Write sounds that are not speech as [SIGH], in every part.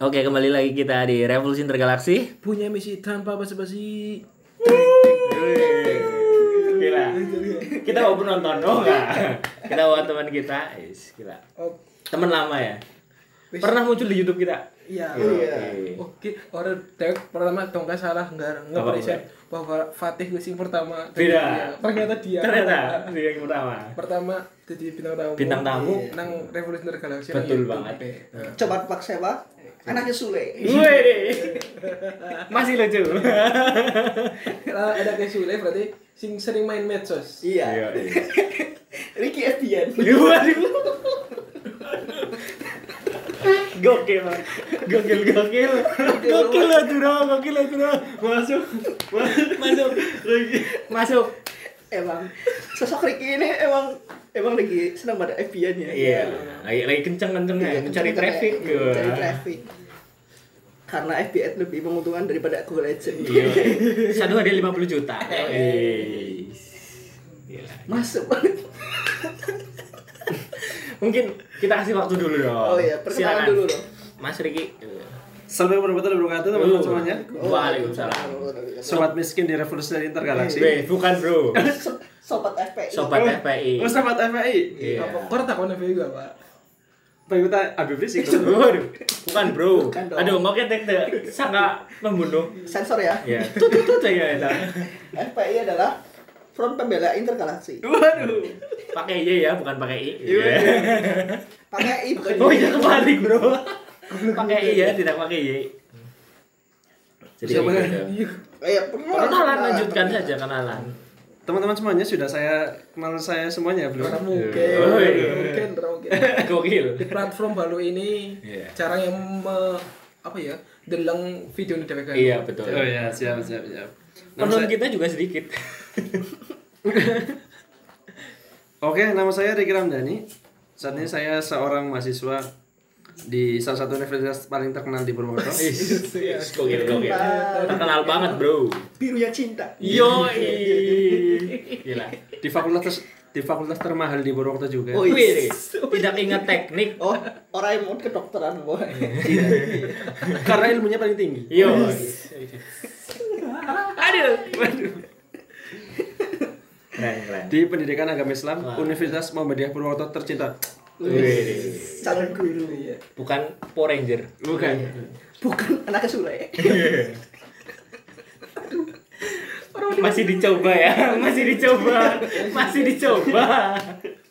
Oke, kembali lagi kita di Revolusi Intergalaksi. punya misi tanpa basa-basi. Gila. Kita mau penonton, oh enggak. Kita bawa teman kita. Is, gila. Teman lama ya. Pernah muncul di YouTube kita. iya. Oke. Oke, orang dek pertama dong nggak salah nggak nggak Apa, present bahwa Fatih gue sing pertama. Tidak. Iya, Ternyata dia. Ternyata dia yang pertama. Pertama jadi bintang tamu. Bintang tamu. Nang Revolusioner Galaxy. Betul nang banget. Coba pak Sewa, anaknya Sule. Wih. Masih lucu. Kalau ada kayak Sule berarti sing sering main medsos. Iya. Ricky Evian. Waduh. Gokil, gokil, gokil, gokil lah tuh, Bro. gokil lah tuh, masuk, masuk, masuk, masuk. Emang sosok Ricky ini emang emang lagi senang pada Evian ya. Iya, lagi lagi kenceng-kencengnya, Iya, mencari traffic, katanya. Mencari traffic. Karena FBN lebih menguntungkan daripada Google Legend. Iya, satu hari 50 juta. Gila. Masuk banget. Mungkin kita kasih waktu dulu dong. Oh iya, perkenalan Silakan. dulu dong. Mas Riki. Assalamualaikum warahmatullahi wabarakatuh teman-teman semuanya. Waalaikumsalam. Sobat miskin di Revolusi Intergalaksi. Weh, bukan bro. [LAUGHS] So- Sobat FPI. Sobat Oh, FPI. Oh, sobat FPI. Iya. Apa kau takon apa juga, Pak? Pengikutan Habib Rizik. Waduh, bukan bro. Bukan dong. Aduh, mau kita sangat membunuh. Sensor ya. Ya, tuh tuh tuh ya itu. FPI adalah Front Pembela Intergalaksi. Waduh. Pakai Y ya, bukan pakai I. Iya. Pakai I bukan Oh iya kebalik bro. pakai I ya, tidak pakai Y. Jadi Siapa gitu. Perkenalan. Kenalan lanjutkan saja kenalan. Teman-teman semuanya sudah saya kenal saya semuanya belum? Karena mungkin, Oh, iya. mungkin, mungkin. [LAUGHS] Gokil. Di platform baru ini, Iya. cara yang me, apa ya, deleng video ini dewek Iya betul. Oh ya, siap siap siap. Penonton saya- kita juga sedikit. [LAUGHS] Oke, nama saya Riki Ramdhani. Saat ini saya seorang mahasiswa di salah satu universitas paling terkenal di Purwokerto. Is, [LAUGHS] is, gokil gokil. Terkenal banget bro. Birunya cinta. Yo Gila. di fakultas di fakultas termahal di Purwokerto juga. Oh, iya. Wih, tidak ingat teknik. Oh, orang yang mau kedokteran, boy. Karena ilmunya paling tinggi. Yo. Aduh. Waduh. Keren keren. Di pendidikan agama Islam, Wah. Universitas Muhammadiyah Purwokerto tercinta. Wih. Calon guru. Iya. Bukan Power Ranger. Bukan. Bukan anaknya Sule. [LAUGHS] Masih dicoba ya, masih dicoba, masih dicoba.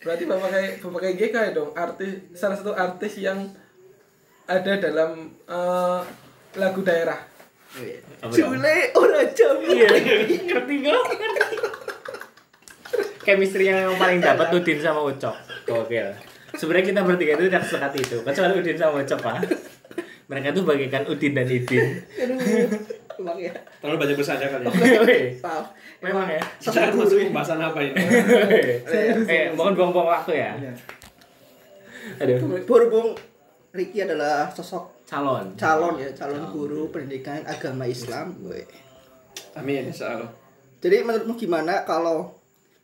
Berarti bapak kayak bapak kayak GK ya dong, artis salah satu artis yang ada dalam eh, lagu daerah. Dong? Sule orang jam. Iya, ngerti kok? Chemistry yang paling dapat Udin sama Ucok. Gokil. Sebenarnya kita bertiga itu tidak sepakat itu, kecuali Udin sama pak. Mereka tuh bagikan Udin dan Idin. Aduh, emang ya. Terlalu banyak bercanda kali ya. Wih, Maaf. Memang ya. Kita masuk pembahasan apa ini? Eh, mohon buang-buang waktu ya. Aduh, Berhubung Ricky adalah sosok calon. calon ya, calon guru pendidikan agama Islam. boy. Amin, insya Allah. Jadi menurutmu gimana kalau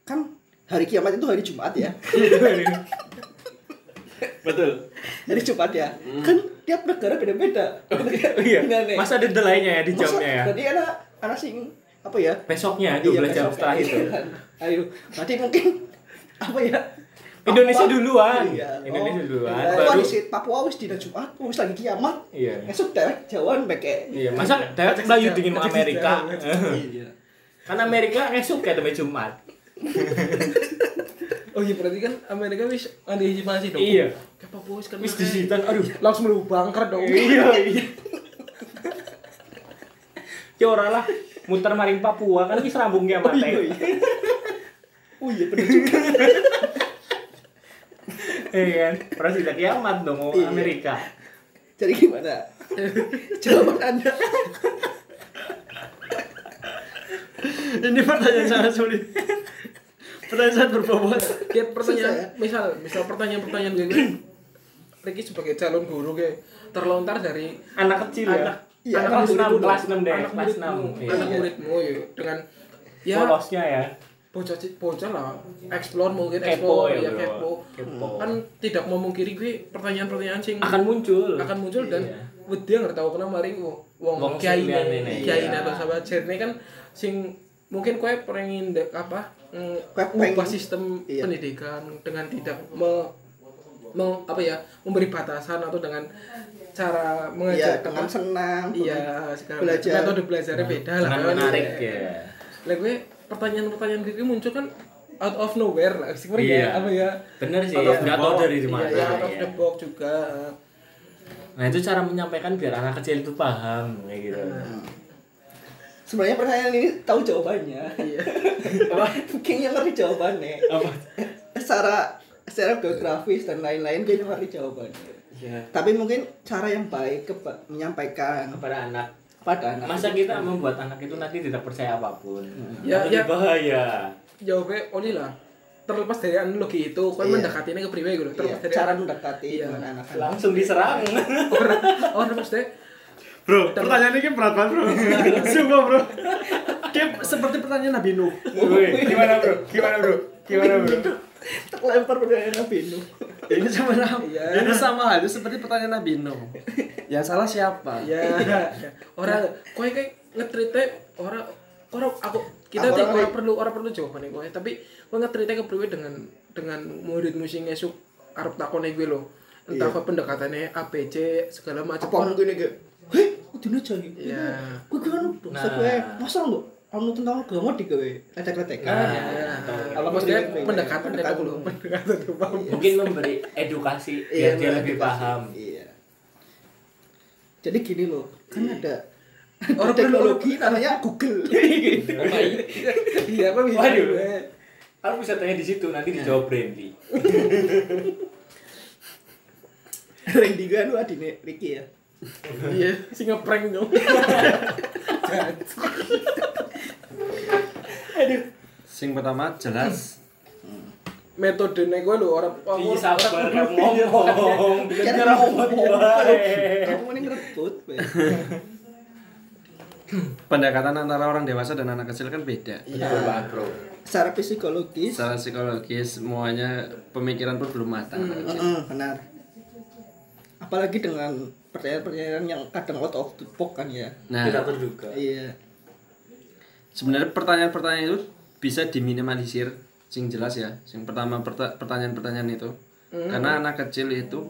kan hari kiamat itu hari Jumat ya? [LAUGHS] Betul. Hari Jumat ya. Kan tiap negara beda-beda. Iya. Benar nih. Masa ada delaynya ya di Masa- jamnya ya? Jadi anak anak sing apa ya? Besoknya Iya, 12 jam besok. setelah itu. Ayo, berarti mungkin apa ya? Indonesia duluan. Iya. Indonesia Oh, duluan. Papua Baru di sit- Papua wis dina Jumat, wis lagi kiamat. Iya. Esok dewek Jawa beke. Iya, masa dapat Melayu dingin Amerika. Iya. [LAUGHS] Kan Amerika esok kayak demi Jumat. [LAUGHS] Oh iya berarti kan Amerika wis antisipasi dong. Iya. Papua wis kan Wis disitan, aduh. langsung melu bangker dong. Iya, iya. Ya ora lah, muter maring Papua kan wis rambung kiamat. Oh iya. Oh iya bener juga. [LAUGHS] Iya kan? Presiden kiamat dong mau Iya. Amerika. Jadi gimana? [LAUGHS] Jawaban Anda. Ini pertanyaan sangat sulit. Pertanyaan sangat berbobot. Kayak pertanyaan, Susah ya? misal, misal pertanyaan-pertanyaan kayak gitu. Ricky sebagai calon guru kayak terlontar dari Anak kecil ya. Anak- iya, kelas muridmu 6, dong. kelas 6 deh, anak kelas muridmu, 6. anak muridmu ya dengan ya Polosnya ya. bocah bocah lah explore mungkin Kepo explore ya, ya bro. kepo. Kepo. kan tidak memungkiri gue pertanyaan-pertanyaan sing akan muncul akan muncul dan Iya. wedi nggak tahu kenapa mari wong Wong kiai kiai Iya. atau sahabat jerne kan sing mungkin kue pengen dek apa mm, Kue pengen- ubah sistem iya. pendidikan dengan tidak me, me- apa ya memberi batasan atau dengan cara Iya, mengajar dengan apa- senang. iya segala belajar. metode belajarnya beda lah kan. menarik ya lah gue pertanyaan-pertanyaan gue muncul kan out of nowhere lah sebenarnya Iya. apa ya bener sih Out of the nggak tahu box. dari mana iya, out of ya. the box juga nah itu cara menyampaikan biar anak kecil itu paham kayak gitu Sebenarnya pertanyaan ini tahu jawabannya. iya [LAUGHS] Kayaknya ngerti jawabannya. apa Secara secara geografis dan lain-lain kayaknya ngerti jawabannya. ya Tapi mungkin cara yang baik kepa- menyampaikan kepada anak pada anak masa kita membuat anak itu nanti tidak percaya apa pun Ya, Itu ya. bahaya jawabnya oli lah terlepas dari analogi itu kan Iya. mendekatinya ke pribadi gitu Iya, terlepas dari cara mendekati Iya. dengan anak-anak. langsung diserang orang orang maksudnya Bro, pertanyaan ini berat banget, Bro. [LAUGHS] Sumpah, Bro. Kayak seperti pertanyaan Nabi Nuh. Gimana bro gimana bro gimana bro Terlempar pertanyaan Nabi Nuh. Ini sama Iya. Ini sama halnya seperti pertanyaan Nabi Nuh. Yang salah siapa? ya orang kue kayak ngetritnya orang orang aku kita tidak orang- perlu orang perlu jawabannya kue tapi kue ngetritnya ke pribadi dengan dengan murid musik esuk arep takone gue lo entah apa pendekatannya ABC segala macam Apa mungkin kayak, udah aja Iya. Gue kan dosa gue, masa lo anu tentang agama di gue, lecek-lecekan. ya Apa maksudnya pendekatan itu pendekatan. dulu pendekatan itu paham mungkin memberi edukasi biar dia lebih paham Iya. Jadi gini loh, kan ada Orang teknologi namanya Google. [LAUGHS] gitu. iya kok bisa Waduh. bisa tanya di situ nanti dijawab Brandy. Randy [LAUGHS] gue anu adine Ricky ya. Iya sih ngeprank dong Sing pertama jelas. metode gue lo orang orang sabar kamu ngomong. Kan Nyerah ngomong. Kamu ini ngerebut. Pendekatan antara orang dewasa dan anak kecil kan beda. Banget, Bro. Secara psikologis, Secara psikologis semuanya pemikiran pun belum matang. anak kecil. Heeh, benar. Apalagi dengan pertanyaan-pertanyaan yang kadang out of the box kan ya. Nah, Tidak terduga. Iya. sebenarnya pertanyaan-pertanyaan itu bisa diminimalisir sing jelas ya sing pertama perta- pertanyaan-pertanyaan itu karena anak kecil itu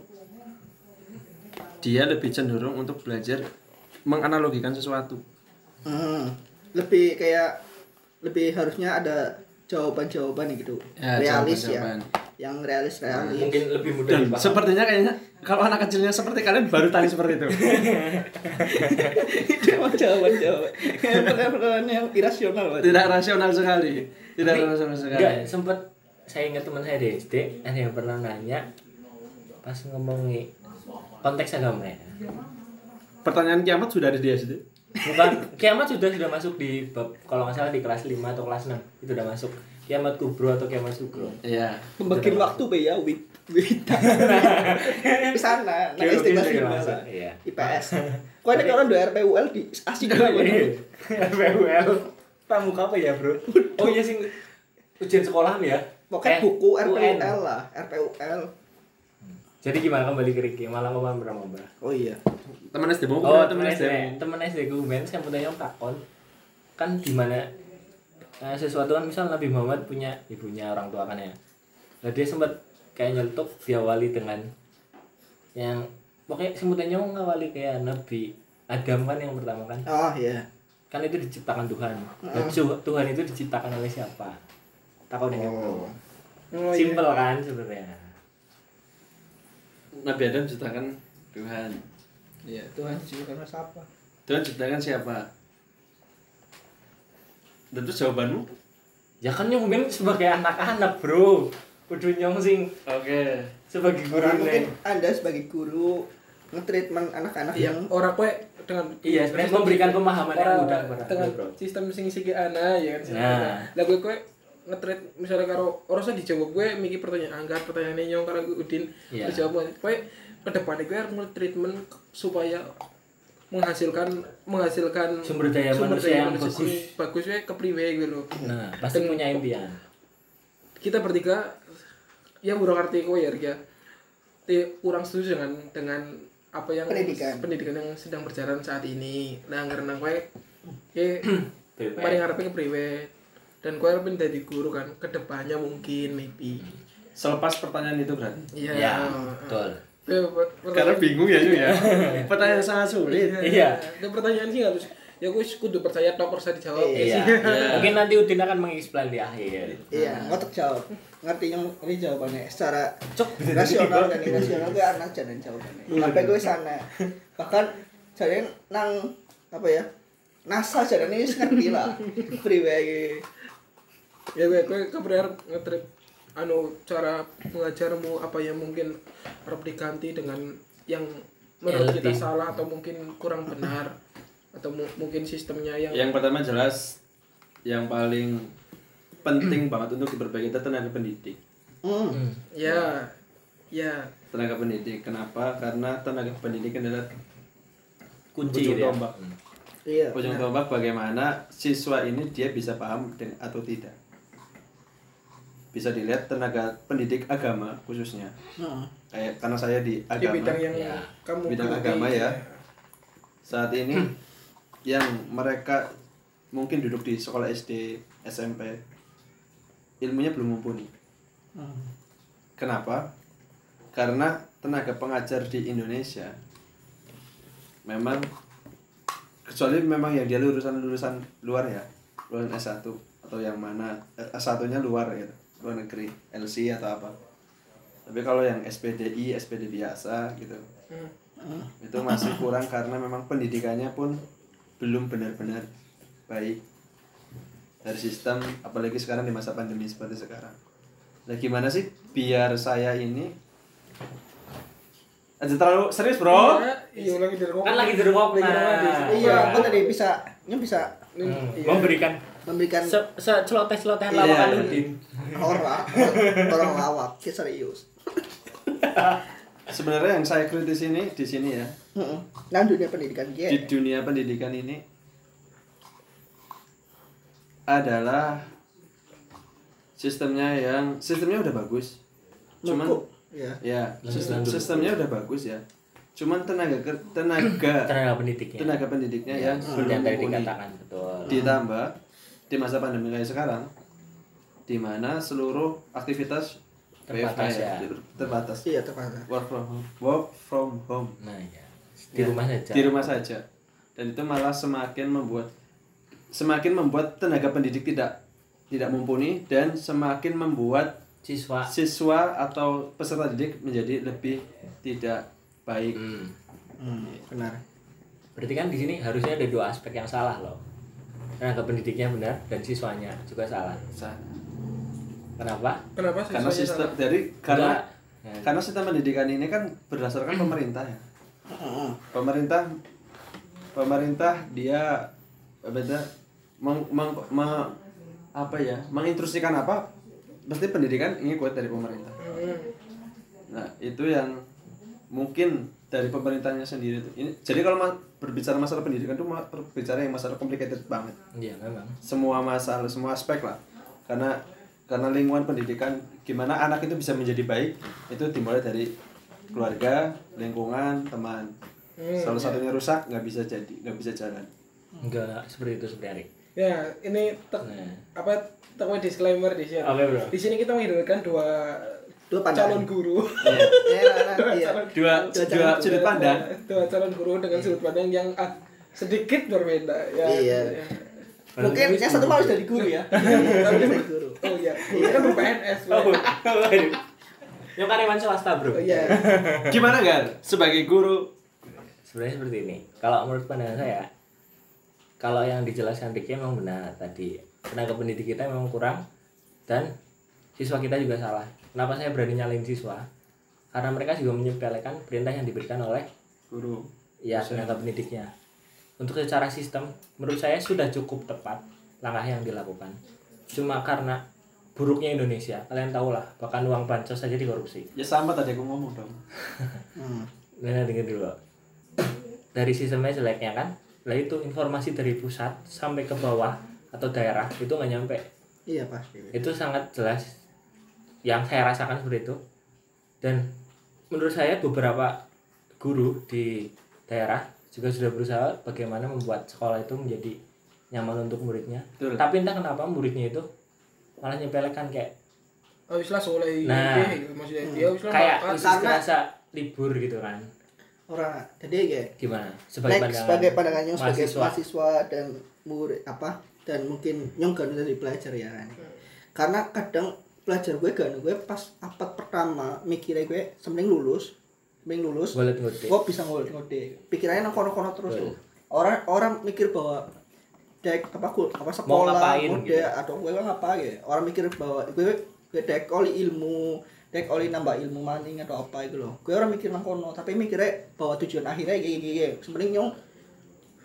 dia lebih cenderung untuk belajar menganalogikan sesuatu Hmm. Lebih kayak lebih harusnya ada jawaban-jawaban gitu. Ya, realis jawaban-jawaban. ya. Yang realis realis. Mungkin lebih mudah dan dipahami. sepertinya kayaknya kalau anak kecilnya seperti kalian baru tadi seperti itu itu emang jawaban-jawaban. Kayak pertanyaan yang irasional. Tidak rasional sekali tidak Tapi rasional sekali Enggak, sempet saya ingat teman saya di SD ada yang pernah nanya pas ngomongin konteks agama ya. pertanyaan kiamat sudah ada di SD Bukan, kiamat sudah sudah masuk di bab kalau nggak salah di kelas 5 atau kelas 6 itu udah masuk kiamat kubro atau kiamat sugro. iya Pembagian waktu be ya wit wit. [LAUGHS] Di sana, nah lah. iya. IPS. Kok ada orang do RPUL di asik banget. RPUL. Pramuka apa ya, Bro? Oh iya sing ujian sekolah ya. Pokoknya Eh, buku UN. RPUL lah, RPUL. Jadi gimana kembali ke Ricky? Malah ngomong berapa Oh iya. teman SD mau Oh, teman temen SD temen SD gue saya punya yang takon kan gimana eh, sesuatu kan misal Nabi Muhammad punya ibunya orang tua kan ya. Nah, dia sempat kayak nyelutuk diawali dengan yang pokoknya sebutannya mau ngawali kayak Nabi Adam kan yang pertama kan Oh iya. kan itu diciptakan Tuhan Tuh- Tuhan itu diciptakan oleh siapa takon yang Oh. Oh, iya. simple kan sebenarnya Nabi Adam ciptakan Tuhan Iya, Tuhan karena siapa? Tuhan ciptakan siapa dan terus jawabanmu ya kan mungkin sebagai anak-anak bro kudu nyong sing oke sebagai guru Orang mungkin nih Anda sebagai guru nge-treatment anak-anak Iya, yang orang kue dengan Iya, sebenarnya memberikan pemahaman yang mudah kepada dengan bro. sistem sing sigi ana ya kan. Nah. Lah gue kue ngetrit misalnya karo orang saya dijawab gue mikir pertanyaan anggar pertanyaannya nyong karo gue udin Iya. dijawab gue ke depan gue harus treatment supaya menghasilkan menghasilkan Sumber daya manusia yang bagus. sing bagus ya kepriwe gitu. Nah pasti punya impian. kita bertiga ya burung arti kowe ya ya kurang setuju dengan dengan apa yang Pendidikan. pendidikan yang sedang berjalan saat ini. Nah karena kowe ya [CLEARS THROAT] mari ngarepe kepriwe. Dan kowe arep jadi guru kan ke depannya mungkin maybe. Selepas pertanyaan itu berarti. iya. Ya betul Eh, pertanyaan- Karena bingung ya ya. [LAUGHS] Pertanyaan sangat sulit. Iya. Ada pertanyaan sih harus ya gue kudu percaya tok harus dijawab ya iya sih. mungkin nanti Udin akan mengeksplain di akhir Iya, ngotot jawab. Ngerti yang ini jawabannya secara Cok, rasional kan ini rasional gue anak jalan jawabannya. Sampai gue sana. Bahkan jadi nang apa ya? NASA jadi ini ngerti lah. [LAUGHS] Freeway ya gue gue kepriar ngetrip anu cara mengajarmu apa yang mungkin harus diganti dengan yang menurut kita salah atau mungkin kurang benar atau mu- mungkin sistemnya yang Yang pertama jelas yang paling penting [CLEARS THROAT] banget untuk diperbaiki itu tenaga pendidik. Hmm. ya ya Tenaga pendidik. Kenapa? Karena tenaga pendidik adalah kunci ujung tombak. Iya. Ujung tombak bagaimana siswa ini dia bisa paham atau tidak. Bisa dilihat tenaga pendidik agama khususnya. Heeh. Kayak karena saya di di agama. bidang yang ya. kamu Bidang agama ya. Saat ini yang mereka mungkin duduk di sekolah SD, SMP, ilmunya belum mumpuni. Hmm. Kenapa? Karena tenaga pengajar di Indonesia memang kecuali memang yang dia lulusan-lulusan luar ya, lulusan S1 atau yang mana eh, S1-nya luar gitu, luar negeri, LC atau apa. Tapi kalau yang SPDI, SPD biasa gitu, Hmm. itu masih kurang karena memang pendidikannya pun belum benar-benar baik dari sistem apalagi sekarang di masa pandemi seperti sekarang. Nah gimana sih biar saya ini? Aja terlalu serius bro. Ya, iya lagi di rumah. kan lagi di rumah nah, Iya, apa tadi bisa ini bisa. Hmm, Iya. memberikan memberikan se se celoteh celotehan Iya. lawakan Udin orang orang lawak ya serius. sebenarnya yang saya kritis ini di sini ya Heeh. Nah, dunia pendidikan dia. di dunia pendidikan ini adalah sistemnya yang sistemnya udah bagus cuman Cukup. Ya. ya sistem- sistemnya udah bagus ya cuman tenaga tenaga tenaga pendidiknya tenaga pendidiknya yang belum yang mumpuni dikatakan betul ditambah di masa pandemi kayak sekarang di mana seluruh aktivitas Terbatas ya. di- terbatas. Iya, tepat. work from home. Work from home. Nah ya di Ya, rumah saja. Di rumah saja. Dan itu malah semakin membuat semakin membuat tenaga pendidik tidak tidak mumpuni dan semakin membuat siswa. siswa atau peserta didik menjadi lebih tidak baik. Hmm. Hmm, benar. berarti kan di sini harusnya ada dua aspek yang salah loh tenaga pendidiknya benar dan siswanya juga salah Sa- kenapa kenapa karena sistem salah? dari karena Enggak. karena sistem pendidikan ini kan berdasarkan pemerintah ya Heeh. pemerintah pemerintah dia beda meng, meng- me- apa ya menginstruksikan apa pasti pendidikan ini kuat dari pemerintah nah itu yang mungkin dari pemerintahnya sendiri tuh ini jadi kalau berbicara masalah pendidikan itu berbicara yang masalah complicated banget. Iya memang. Semua masalah semua aspek lah. Karena karena lingkungan pendidikan gimana anak itu bisa menjadi baik itu dimulai dari keluarga lingkungan teman. Salah satunya rusak nggak bisa jadi nggak bisa jalan. Enggak seperti itu sebenarnya ya ini tek, Nah. apa tekwe disclaimer di sini. Bro. di sini kita menghadirkan dua Dua pandangan. calon guru. Iya, iya. dua dua sudut pandang. Dua calon guru dengan sudut pandang yang ah, sedikit berbeda ya. Iya. ya. Mungkin yang satu harus dari guru ya. Harus dari guru. oh iya. Ini kan PNS oh yang karyawan swasta bro. Oh iya. Gimana gar? Sebagai guru. Sebenarnya seperti ini. Kalau menurut pandangan saya kalau yang dijelaskan Ricky memang benar tadi. Tenaga pendidik kita memang kurang dan siswa kita juga salah kenapa saya berani nyalain siswa? Karena mereka juga menyepelekan perintah yang diberikan oleh guru. Ya tenaga pendidiknya. Untuk secara sistem menurut saya sudah cukup tepat langkah yang dilakukan. Cuma karena buruknya Indonesia kalian tahu lah bahkan uang bansos saja dikorupsi. Ya sama tadi aku ngomong dong. [LAUGHS] Hmm. nah dengar dulu dari sistemnya jeleknya kan? Lah itu informasi dari pusat sampai ke bawah atau daerah itu nggak nyampe. Iya pasti. Itu sangat jelas yang saya rasakan seperti itu. Dan menurut saya beberapa guru di daerah juga sudah berusaha bagaimana membuat sekolah itu menjadi nyaman untuk muridnya. Betul. tapi entah kenapa muridnya itu malah nyepelekan kayak Oh, wis lah soleh Nah. iki maksudnya dia wis lah kayak kerasa libur gitu kan. Orang jadi kayak gimana? Sebagai Next, pandangan sebagai pandangannya sebagai mahasiswa. mahasiswa dan murid apa dan mungkin nyong gak dari pelajar ya kan. Karena kadang pelajar gue gak gue pas apet pertama mikirnya gue sementing lulus sementing lulus gue bisa ngode ngode pikirannya nang kono-kono terus. Tuh orang orang mikir bahwa dek apa kul apa sekolah ngapain ngode gitu. atau gue ngapa ya? Orang mikir bahwa gue gue dek oli ilmu dek oli nambah ilmu maning atau apa gitu loh. Gue orang mikir nang kono tapi mikirnya bahwa tujuan akhirnya kayak gini sebenarnya nyong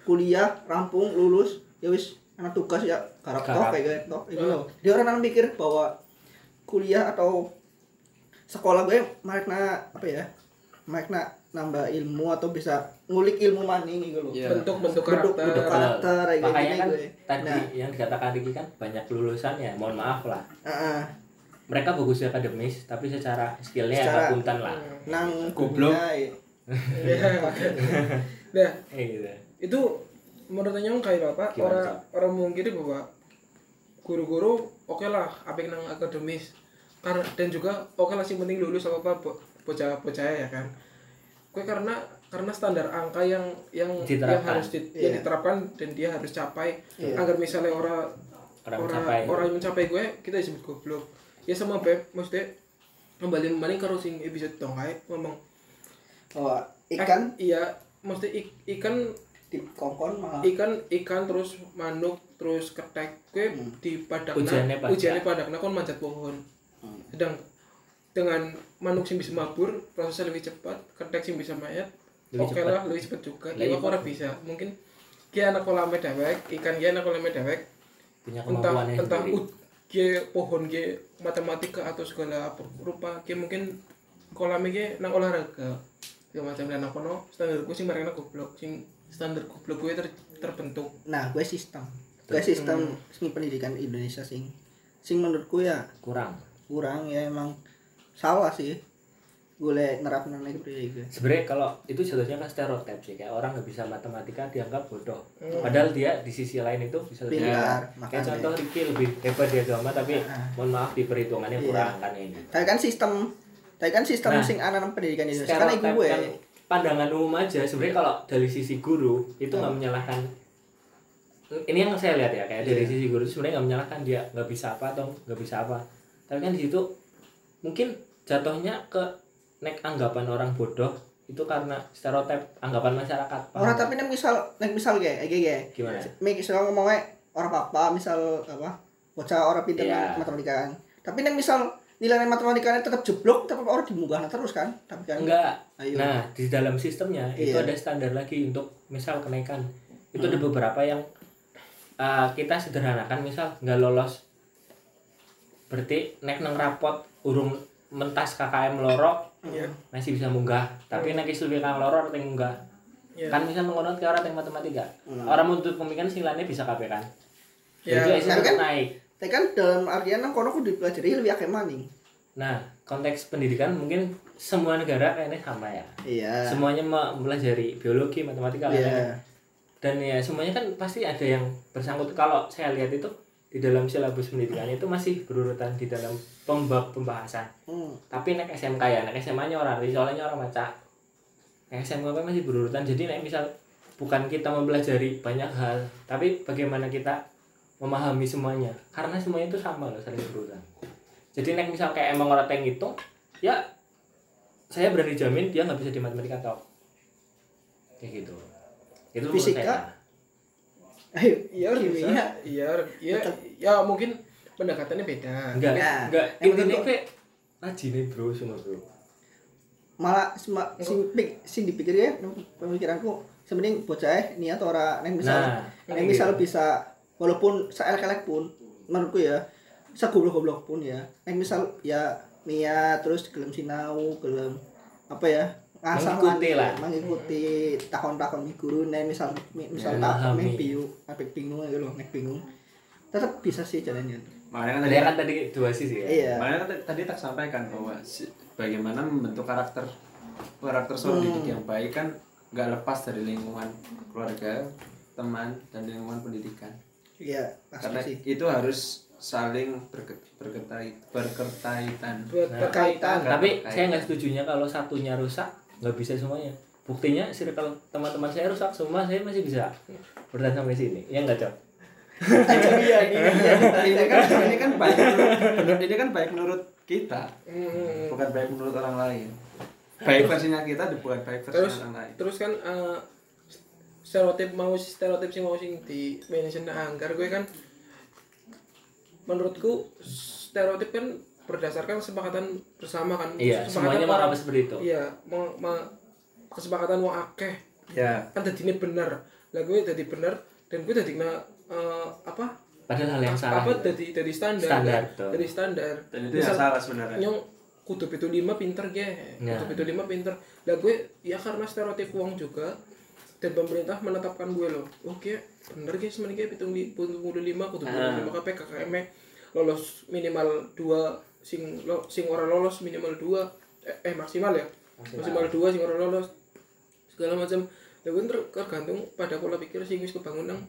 kuliah rampung lulus ya wis anak tugas ya Garap. kayak gitu gitu loh. Dia orang nang mikir bahwa kuliah atau sekolah gue makna apa ya makna nambah ilmu atau bisa ngulik ilmu maning gitu loh Iya. bentuk-bentuk bentuk karakter. bentuk karakter kayak makanya gini kan gue tadi nah yang dikatakan Riki kan banyak lulusan ya mohon maaf lah ah, ah. mereka bagus di akademis tapi secara skillnya Secara- agak punten lah nang Goblok. ya. [LAUGHS] Nah, gitu itu menurut Nyong kayak apa orang orang mungkin bahwa guru-guru oke lah apa yang nang akademis karena dan juga oke lah sih penting lulus apa apa bo- bocah-bocah ya kan gue karena karena standar angka yang yang yang Diterapkan. harus di- yang Iya. diterapkan dan dia harus capai Iya. agar misalnya orang Orang orang mencapai. orang yang mencapai gue kita disebut goblok ya sama beb maksudnya kembali kembali karo sing episode dong kayak ngomong bahwa ikan Eh, iya maksudnya ik- ikan di kongkon malah ikan ikan terus manuk terus ketek kue Hmm. di padakna Ujiannya padak. ujiannya padakna kon manjat pohon Hmm. sedang dengan manuk sing bisa mabur prosesnya lebih cepat ketek sing bisa mayat oke cepat. lah lebih cepat juga. Iwak iya. ora bisa. Mungkin kia anak kolame dewek ikan kia anak kolame dewek punya entah entah ut kia pohon kia matematika atau segala apa rupa kia mungkin kolame kia nang olahraga. Ya macam dan apa no standarku sing mereka goblok sing standar goblok gue ter- terbentuk. Nah gue sistem. Gue sistem sing pendidikan Indonesia sing sing menurutku ya kurang kurang ya emang salah sih. Gue nerap nang gue gue sebenarnya kalau itu jatuhnya kan stereotip sih kayak orang nggak bisa matematika dianggap bodoh. Padahal dia di sisi lain itu bisa lebih Pintar, kayak contoh Ricky lebih hebat di agama tapi Ah. mohon maaf di perhitungannya Iya. kurang kan ini. Tapi kan sistem tapi kan sistem Nah, sing anak pendidikan Indonesia. Kan gue. kan pandangan umum aja. Sebenarnya kalau dari sisi guru itu nggak menyalahkan. Ini yang saya lihat ya kayak dari Iya. sisi guru itu sebenarnya nggak menyalahkan dia nggak bisa apa atau nggak bisa apa tapi kan di situ mungkin jatuhnya ke nek anggapan orang bodoh itu karena stereotip anggapan masyarakat paham? Orang tapi nek misal nek misal kayak kayak gimana? Misal ngomongnya orang apa misal apa bocah orang pintar Iya. matematika kan. Tapi nek misal nilai matematikanya tetap jeblok tetap orang dimunggah terus kan tapi kan enggak. Ayo. nah di dalam sistemnya itu Iya. ada standar lagi untuk misal kenaikan. Itu ada beberapa yang uh, kita sederhanakan misal nggak lolos berarti nek nang rapot urung mentas KKM loro Iya. masih bisa munggah. Tapi nek isu kang loro ora teng munggah. Iya. kan misal ngono ke orang teng matematika. Orang menuntut pemikiran sing lainnya bisa kabeh kan. Ya, jadi itu kan- naik. tapi kan dalam artian nang kono kudu dipelajari lebih akeh maning. Nah konteks pendidikan mungkin semua negara kayaknya sama ya. Iya. Semuanya mempelajari biologi matematika lain-lain. dan ya semuanya kan pasti ada yang bersangkut. Kalau saya lihat itu di dalam silabus pendidikannya itu masih berurutan di dalam pembab pembahasan. Hmm. tapi nek SMK ya nek SMA nya orang soalnya orang baca nek SMK kan masih berurutan. Jadi nek misal bukan kita mempelajari banyak hal tapi bagaimana kita memahami semuanya. Karena semuanya itu sama loh saling berurutan. Jadi nek misal kayak emang orang yang ngitung ya saya berani jamin dia nggak bisa di matematika top kayak gitu. Itu Fisika? Ayo iya kimia bisa. iya. Iya ya mungkin pendekatannya beda. Enggak Nah, enggak. Yang intinya menurut- kayak rajin nih bro semua bro. Malah sema- sing pik- sing dipikir ya pemikiranku sebenarnya bocah eh niat ora nek misal nah nek misal bisa walaupun seelek-elek pun menurutku ya segoblok-goblok pun ya. Nek misal ya niat terus gelem sinau gelem apa ya ngasah Mengikuti lah. mengikuti tahun-tahun mi guru nih misal mi- misal Ya, tak mi bingung apa bingung gitu loh mek bingung tetap bisa sih jalannya makanya kan tadi Dia kan tadi dua sisi ya. iya makanya kan tadi- tadi tak sampaikan bahwa bagaimana membentuk karakter karakter seorang Hmm. didik yang baik kan nggak lepas dari lingkungan keluarga teman dan lingkungan pendidikan iya karena pasti sih itu harus saling berke, berketai, berkaitan Nah, Tapi berkaitan. saya nggak setujunya kalau satunya rusak nggak bisa semuanya. Buktinya circle teman-teman saya rusak semua saya masih bisa bertahan sampai sini. Ya nggak cok? dia ini [LAUGHS] ini kan ini kan baik menurut, ini kan baik menurut kita Hmm. bukan baik menurut orang lain baik versinya kita bukan baik versi terus orang lain terus kan eh, stereotip mau stereotip sing mau sing di manajemen anggar gue kan menurutku stereotip kan berdasarkan kesepakatan bersama kan. Iya, Kesepakatan semuanya mau seperti itu. iya me- me- kesepakatan wong akeh. Ya kan tadi ini bener. Lah gue jadi bener dan gue jadi na eh, apa? Padahal hal yang salah. apa jadi jadi standar. Standar, kan? standar. Dan itu yang salah sebenarnya. nyong kudu itu lima pinter ge. Ya. kudu itu lima pinter. Lah gue ya karena stereotip uang juga dan pemerintah menetapkan gue loh oke bener guys sebenarnya pitung li pitung lima kudu Ah. lima KP KKM -nya lolos minimal dua sing lo, sing ora lolos minimal dua eh, eh maksimal ya? Maksimal. Dua sing ora lolos segala macam. Gue ter- tergantung pada pola pikir sing wis kebangun nang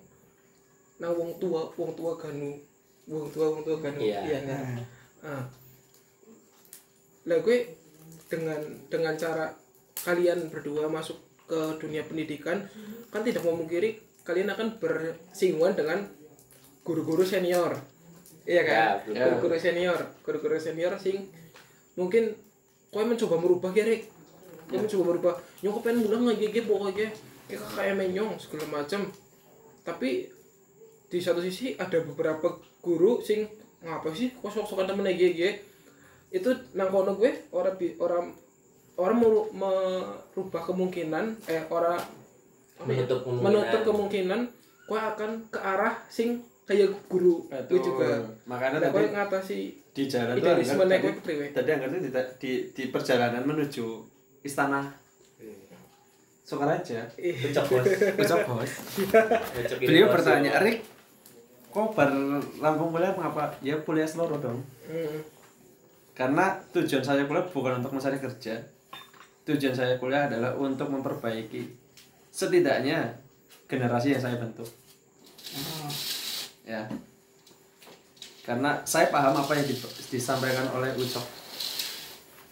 nang wong tua wong tua ganu wong tua wong tua ganu. Iya. iya kan? Ah. Lah gue dengan dengan cara kalian berdua masuk ke dunia pendidikan kan tidak memungkiri kalian akan bersinggungan dengan guru-guru senior iya kan? Ya, guru-guru senior guru-guru senior sing mungkin kau mencoba merubah gerek kau mencoba merubah. Nyong kau pengen mulang lagi gitu pokoknya kayak kayak menyong segala macam tapi di satu sisi ada beberapa guru sing ngapa sih kok sok-sokan temen lagi itu nang kono gue orang bi- orang orang meru- merubah kemungkinan eh orang ya? Menutup kemungkinan. menutup kemungkinan gue akan ke arah sing kayak guru gue juga. Makanya gue tadi ngatasi di jalan Anggar naik tadi, tadi Anggar tuh di, di, di perjalanan menuju istana. Becok bos. Becok bos. Becok ini, beliau bos. bertanya Rik kok bar Lampung kuliah mengapa? Ya kuliah seluruh dong. Hmm. karena tujuan saya kuliah bukan untuk mencari kerja. Tujuan saya kuliah adalah untuk memperbaiki. Setidaknya generasi yang saya bentuk ya. Karena saya paham apa yang di- disampaikan oleh Ucok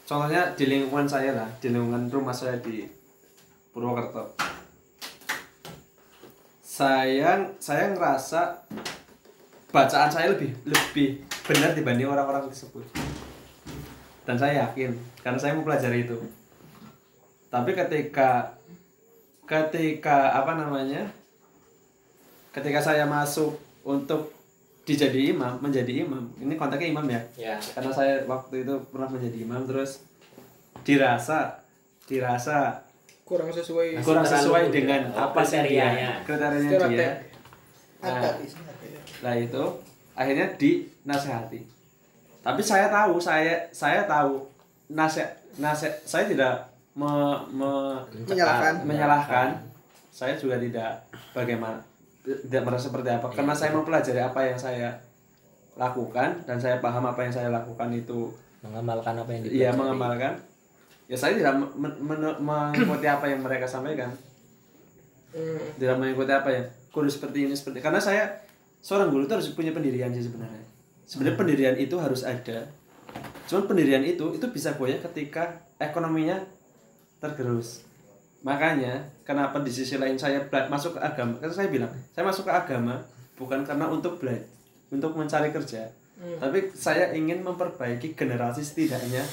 contohnya di lingkungan saya lah di lingkungan rumah saya di Purwokerto. Saya saya ngerasa bacaan saya lebih lebih benar dibanding orang-orang tersebut. Dan saya yakin karena saya mempelajari itu. Tapi ketika ketika apa namanya ketika saya masuk untuk dijadi imam menjadi imam ini kontaknya imam ya Ya. karena saya waktu itu pernah menjadi imam terus dirasa dirasa kurang sesuai kurang sesuai dengan Oh, apa sih kriterianya. dia kriterianya dia ada Nah. Nah itu akhirnya dinasehati. Tapi saya tahu, saya saya tahu nasihat nasihat saya tidak me, me- Menyalahkan. menyalahkan. Saya juga tidak bagaimana tidak merasa seperti apa. Karena saya mempelajari apa yang saya lakukan dan saya paham apa yang saya lakukan itu Mengamalkan apa yang dipelajari. iya mengamalkan. Ya saya tidak men- men- mengikuti apa yang mereka sampaikan. Hmm. tidak mengikuti apa ya guru seperti ini seperti karena saya seorang guru itu harus punya pendirian sih sebenarnya. Sebenarnya pendirian itu harus ada. Cuman pendirian itu itu bisa goyah ketika ekonominya tergerus makanya kenapa di sisi lain saya masuk ke agama? Kan saya bilang saya masuk ke agama bukan karena untuk belajar untuk mencari kerja. Tapi saya ingin memperbaiki generasi setidaknya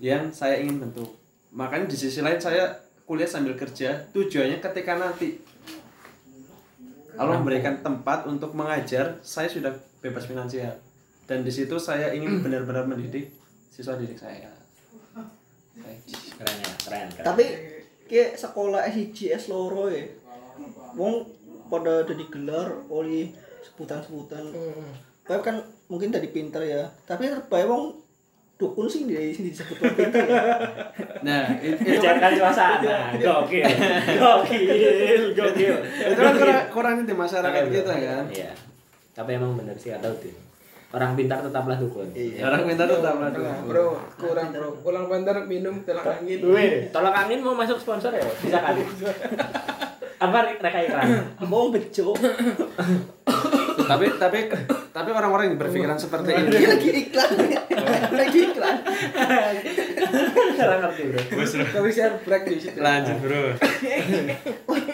yang saya ingin bentuk. Makanya di sisi lain saya kuliah sambil kerja tujuannya ketika nanti Allah memberikan tempat untuk mengajar saya sudah bebas finansial. Dan di situ saya ingin [CLEARS THROAT] benar-benar mendidik siswa didik saya. Keren ya, keren, keren. tapi kayak sekolah SIG S loro ya wong pada udah digelar oleh sebutan-sebutan Hmm. Kayak kan mungkin dari pinter ya tapi terbaik wong dukun sih di sini disebut pintar ya. [LAUGHS] nah it- itu kan suasana. Gokil. [LAUGHS] Gokil. Gokil. itu kan kurang, kurangnya di masyarakat bro. kita kan Iya. Tapi emang bener sih kata Udin. Orang pintar tetaplah dukun. Iya. orang minta tetap lah Kurang, bro kurang bro ulang bandar minum telak angin Wih, tolak angin mau masuk sponsor ya? Bisa kali. Apa reka iklan? Mau bejo. tapi tapi tapi orang-orang yang berpikiran seperti ini lagi iklan. lagi iklan. Kurang ngerti bro. tapi saya break di situ lanjut bro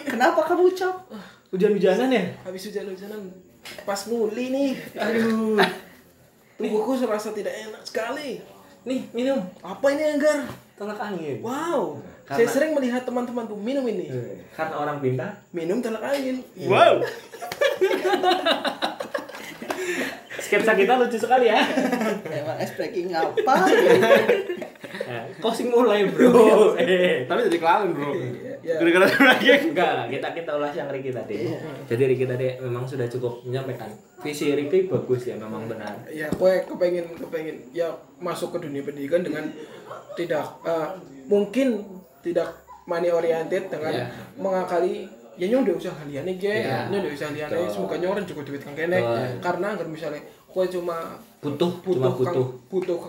kenapa kamu ucap? Hujan-hujanan ya? habis hujan-hujanan pas nguli nih aduh tubuhku serasa tidak enak sekali Nih, minum. apa ini anggar Tolak angin. wow Karena- saya sering melihat teman-temanku minum ini Eh, Karena orang pintar. minum telak angin Wow. [LAUGHS] Sketsa kita lucu sekali ya. Emang ice breaking apa? Kosing mulai bro. Eh, tapi jadi kelalen bro ya. gara-gara [LAUGHS] lagi Enggak, kita kita ulas yang Ricky tadi. Jadi Ricky tadi memang sudah cukup menyampaikan visi Ricky bagus ya, memang benar. ya kue kepengen kepengen ya masuk ke dunia pendidikan dengan tidak eh, mungkin tidak money oriented dengan Iya. mengakali ya nyong udah usaha liane ge Iya. nyong udah usaha liane Betul. semoga nyong orang cukup duit kang kene karena agar misalnya kue cuma Butuh, butuh cuma kang- butuh. butuh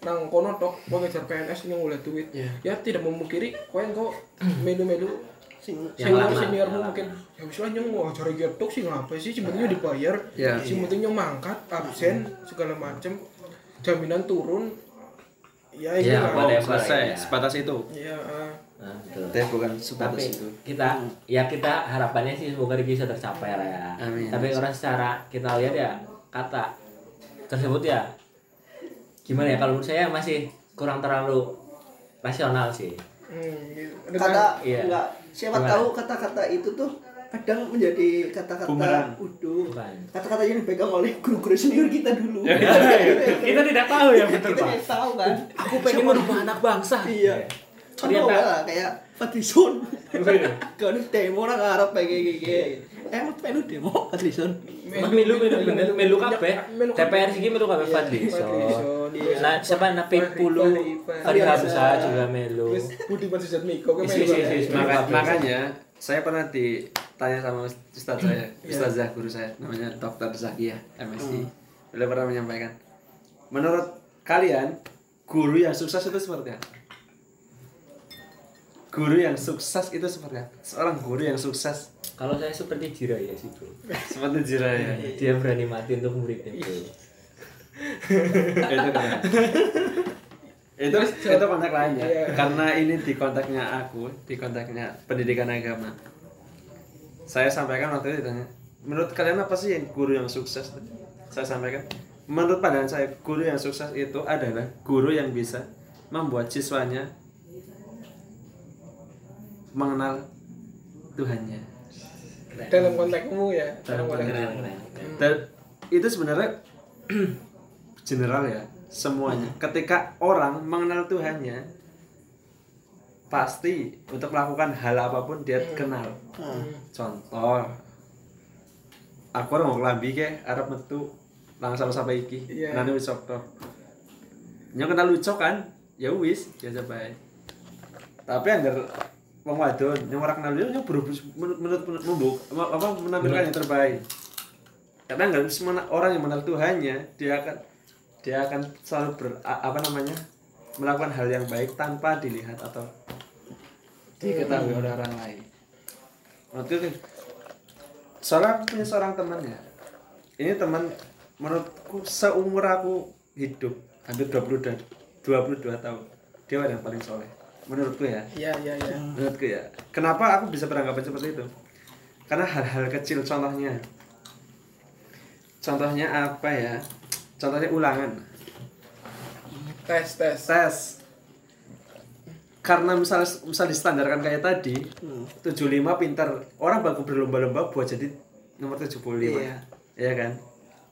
nang kono tok kue ngejar PNS nyong oleh duit Iya. ya tidak memungkiri kue engko melu-melu Sing senior seniormu mungkin ya wis lah nyong mau acara getok sih ngapa sih nyong dibayar Iya. sing penting nyong mangkat absen segala macem jaminan turun ya ini Ya, lah whatever. selesai ya. sebatas itu ya ah. Nah, betul. teh bukan sebatas Tapi itu kita ya kita harapannya sih semoga Ricky bisa tercapai lah ya. Amin. Tapi orang secara kita lihat ya kata tersebut ya gimana ya kalau menurut saya masih kurang terlalu rasional sih. hmm, gitu. kata Iya. enggak siapa Gimana? tahu kata-kata itu tuh kadang menjadi kata-kata uduh Bukan. kata-kata yang dipegang oleh guru-guru senior kita dulu kita tidak tahu ya betul kita tidak tahu kan Aku pengen merubah anak bangsa. iya contoh Ternyata- lah kayak Fadlison kan [LAUGHS] demo orang Arab kayak gini eh mau melu demo Fadlison Melu melu melu kabeh. TPR sih melu kabeh Fadlison. Nah, siapa Napi Pulu Hamzah. Hamzah juga melu. Budiman Sujatmiko kan Melu makanya saya pernah ditanya sama ustaz saya Iya. ustazah guru saya namanya dokter Zakia MSI Hmm. beliau pernah menyampaikan menurut kalian guru yang sukses itu seperti apa guru yang sukses itu seperti apa? Seorang guru yang sukses. Kalau saya seperti Jiraya sih bro. seperti Jiraya Dia berani mati untuk muridnya bro. itu keren [LAUGHS] itu itu kontak lainnya Iya. karena ini di kontaknya aku di kontaknya pendidikan agama. Saya sampaikan waktu itu ditanya menurut kalian apa sih yang guru yang sukses? Saya sampaikan menurut pandangan saya guru yang sukses itu adalah guru yang bisa membuat siswanya mengenal Tuhannya. Dalam konteksmu ya dalam Keren, konteks keren, keren. dan itu sebenarnya [CLEARS THROAT] general ya semuanya. Ketika orang mengenal Tuhannya pasti untuk melakukan hal apa pun dia kenal. Contoh aku orang mau kelambi ke Arab metu langsung sampai iki Iya. nanti wis sok. Nyo kenal lucu kan? Ya wis biasa bae. Tapi anggar wong wadon yang orang kenal dia buru menurut membuk apa menampilkan yang terbaik. Karena nggak semua orang yang mengenal Tuhannya dia akan dia akan selalu ber, apa namanya melakukan hal yang baik tanpa dilihat atau diketahui oleh orang lain. Waktu itu soalnya aku punya seorang teman ya. Ini teman menurutku seumur aku hidup hampir 20 dan 22 tahun. Dia orang yang paling soleh menurutku ya. Ya ya ya menurutku ya. Kenapa aku bisa beranggapan seperti itu? Karena hal-hal kecil contohnya. Contohnya apa ya? Contohnya ulangan. Tes tes. Tes. Karena misal misal distandarkan kayak tadi 75 pintar orang baku berlomba-lomba buat jadi nomor 75 Iya. ya kan?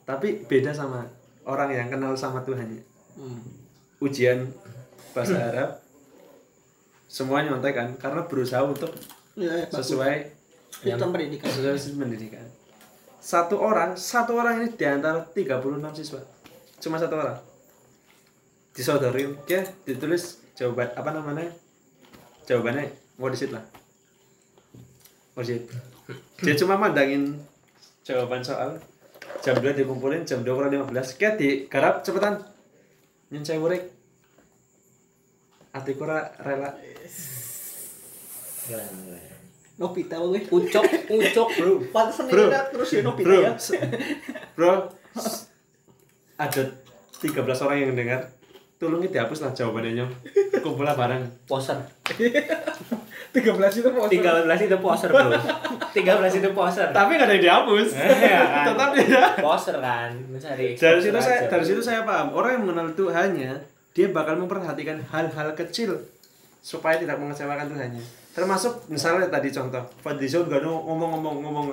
Tapi beda sama orang yang kenal sama Tuhannya ujian bahasa Arab semuanya nyontek kan? Karena berusaha untuk ya, bagus. sesuai sistem pendidikan. sesuai sistem pendidikan. Satu orang satu orang ini di antara 36 siswa. Cuma satu orang. Disodorin dia ditulis jawaban apa namanya? Jawabannya worksheet lah. Worksheet dia cuma mandangin jawaban soal jam 2 dikumpulin jam 2 kurang 15 kayak digarap cepetan. Nyuncai murik atiku rela Keren. Nobita gue. Ucok, ucok bro. Pantesan Bro. ini terus ya Nobita bro ya. bro ada 13 orang yang dengar tolongin dihapus lah jawabannya nyong kumpul lah bareng Poser. [LAUGHS] 13 itu poster. 13 itu poser bro. 13 itu poser. tapi nggak ada yang dihapus Iya kan? [LAUGHS] tetap tidak Poser kan, mencari. dari situ saya aja. dari situ saya paham orang yang mengenal Tuhannya dia bakal memperhatikan hal-hal kecil supaya tidak mengecewakan Tuhannya termasuk misalnya tadi contoh Fadlizon gak ngomong-ngomong ngomong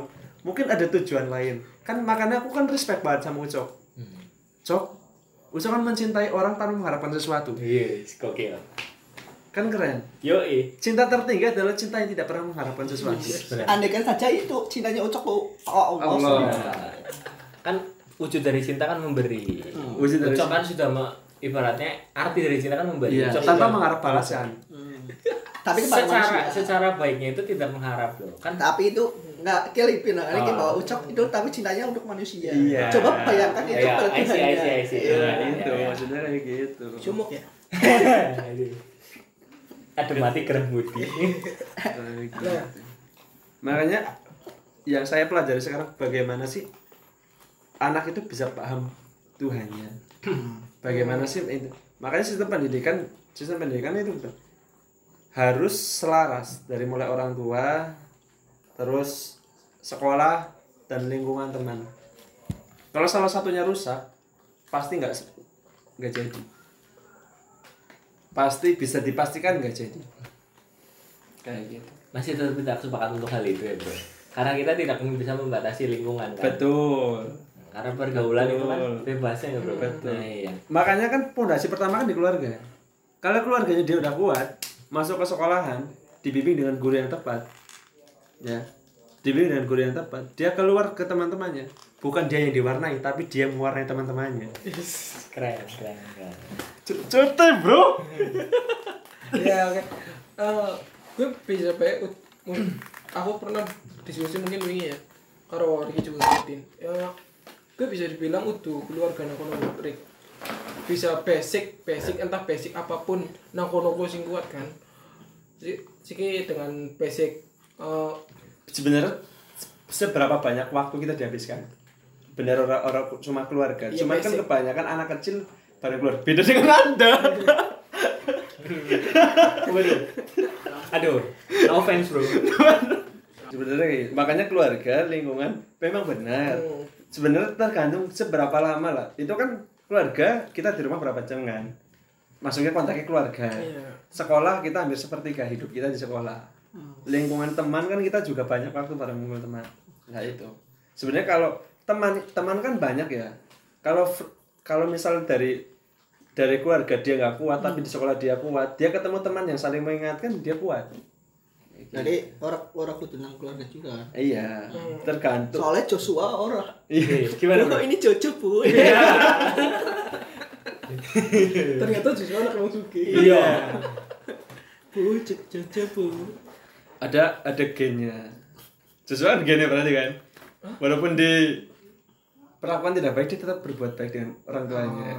mungkin ada tujuan lain kan makanya aku kan respect banget sama Ucok Hmm. Cok Ucok kan mencintai orang tanpa mengharapkan sesuatu Iya, gokil. kan keren Yo, eh. cinta tertinggi adalah cinta yang tidak pernah mengharapkan sesuatu Benar. Andai kan saja itu cintanya Ucok tuh oh, Allah. Allah. SWT. Kan wujud dari cinta kan memberi. Wujud dari Ucok cinta. kan sudah ibaratnya arti dari cinta kan memberi. Ucok tanpa mengharap balasan Tapi kepada secara manusia. secara baiknya itu tidak mengharap loh. Kan Tapi itu nggak kelipin lah. Ini Oh. bahwa Ucok itu tapi cintanya untuk manusia. Iya. Coba bayangkan itu Iya, pada. Iya. nah Iya, itu iya. maksudnya kayak gitu Sumuk ya. [LAUGHS] ada mati mudi. Kayak gitu. makanya yang saya pelajari sekarang bagaimana sih anak itu bisa paham Tuhannya [CLEARS THROAT] bagaimana sih itu? Makanya sistem pendidikan sistem pendidikan itu harus selaras dari mulai orang tua terus sekolah dan lingkungan teman. Kalau salah satunya rusak pasti nggak nggak jadi. Pasti bisa dipastikan nggak jadi. Kayak gitu. Masih tetap tidak sepakat untuk hal itu ya bro. Karena kita tidak bisa membatasi lingkungan kan. betul Karena pergaulan itu kan bebasnya ya bro. Betul. Nah, iya. makanya kan pondasi pertama kan di keluarga. Kalau keluarganya dia udah kuat masuk ke sekolahan dibimbing dengan guru yang tepat. Ya. Dibimbing dengan guru yang tepat. Dia keluar ke teman-temannya. Bukan dia yang diwarnai tapi dia mewarnai teman-temannya. Keren, keren, keren. Cute bro. [LAUGHS] Ya oke. Eh, gue bisa baik aku pernah diskusi mungkin wingi ya karo Riki juga ngikutin. Ya gue bisa dibilang udah keluarga nang kono Rik bisa basic basic entah basic apa pun nang kono gue sing kuat kan si siki dengan basic eh, sebenarnya seberapa banyak waktu kita dihabiskan benar orang orang cuma keluarga Iya, cuma kan basic. kebanyakan anak kecil bareng keluar beda dengan anda. Aduh, no offense bro. sebenarnya makanya keluarga lingkungan memang benar Hmm. Sebenarnya tergantung seberapa lama lah. Itu kan keluarga kita di rumah berapa jam kan? Masuknya kontaknya keluarga. Iya. sekolah kita hampir sepertiga hidup kita di sekolah. Lingkungan teman kan kita juga banyak waktu bareng lingkungan teman. Nah itu. Sebenarnya kalau teman teman kan banyak ya. Kalau kalau misal dari dari keluarga dia nggak kuat tapi di sekolah dia kuat dia ketemu teman yang saling mengingatkan dia kuat Jadi orang orang kudu nang keluarga juga. kan. iya tergantung Soalnya Joshua orang. iya Gimana Bro, bro? ini Jojo bu. ternyata justru anak yang suki Iya. bu, Jojo bu. ada ada gennya sesuai gennya berarti kan walaupun di perlakuan tidak baik dia tetap berbuat baik dengan orang tuanya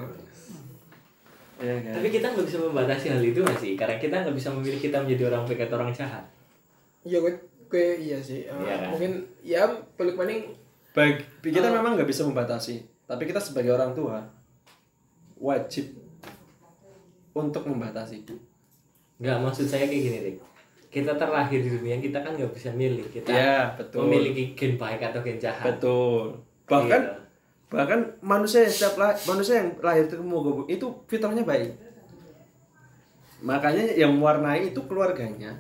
Iya kan Tapi kita nggak bisa membatasi hal itu nggak sih? Karena kita nggak bisa memilih kita menjadi orang baik atau orang jahat. Iya gue gue iya sih Eh, Iya kan? mungkin ya paling paling baik kita memang nggak bisa membatasi tapi kita sebagai orang tua wajib untuk membatasi Nggak maksud saya kayak gini deh. Kita terlahir di dunia kita kan nggak bisa milih kita ya betul memiliki gen baik atau gen jahat. betul bahkan Gitu. bahkan manusia yang setiap lah, manusia yang lahir itu mau itu fitrahnya baik makanya yang mewarnai itu keluarganya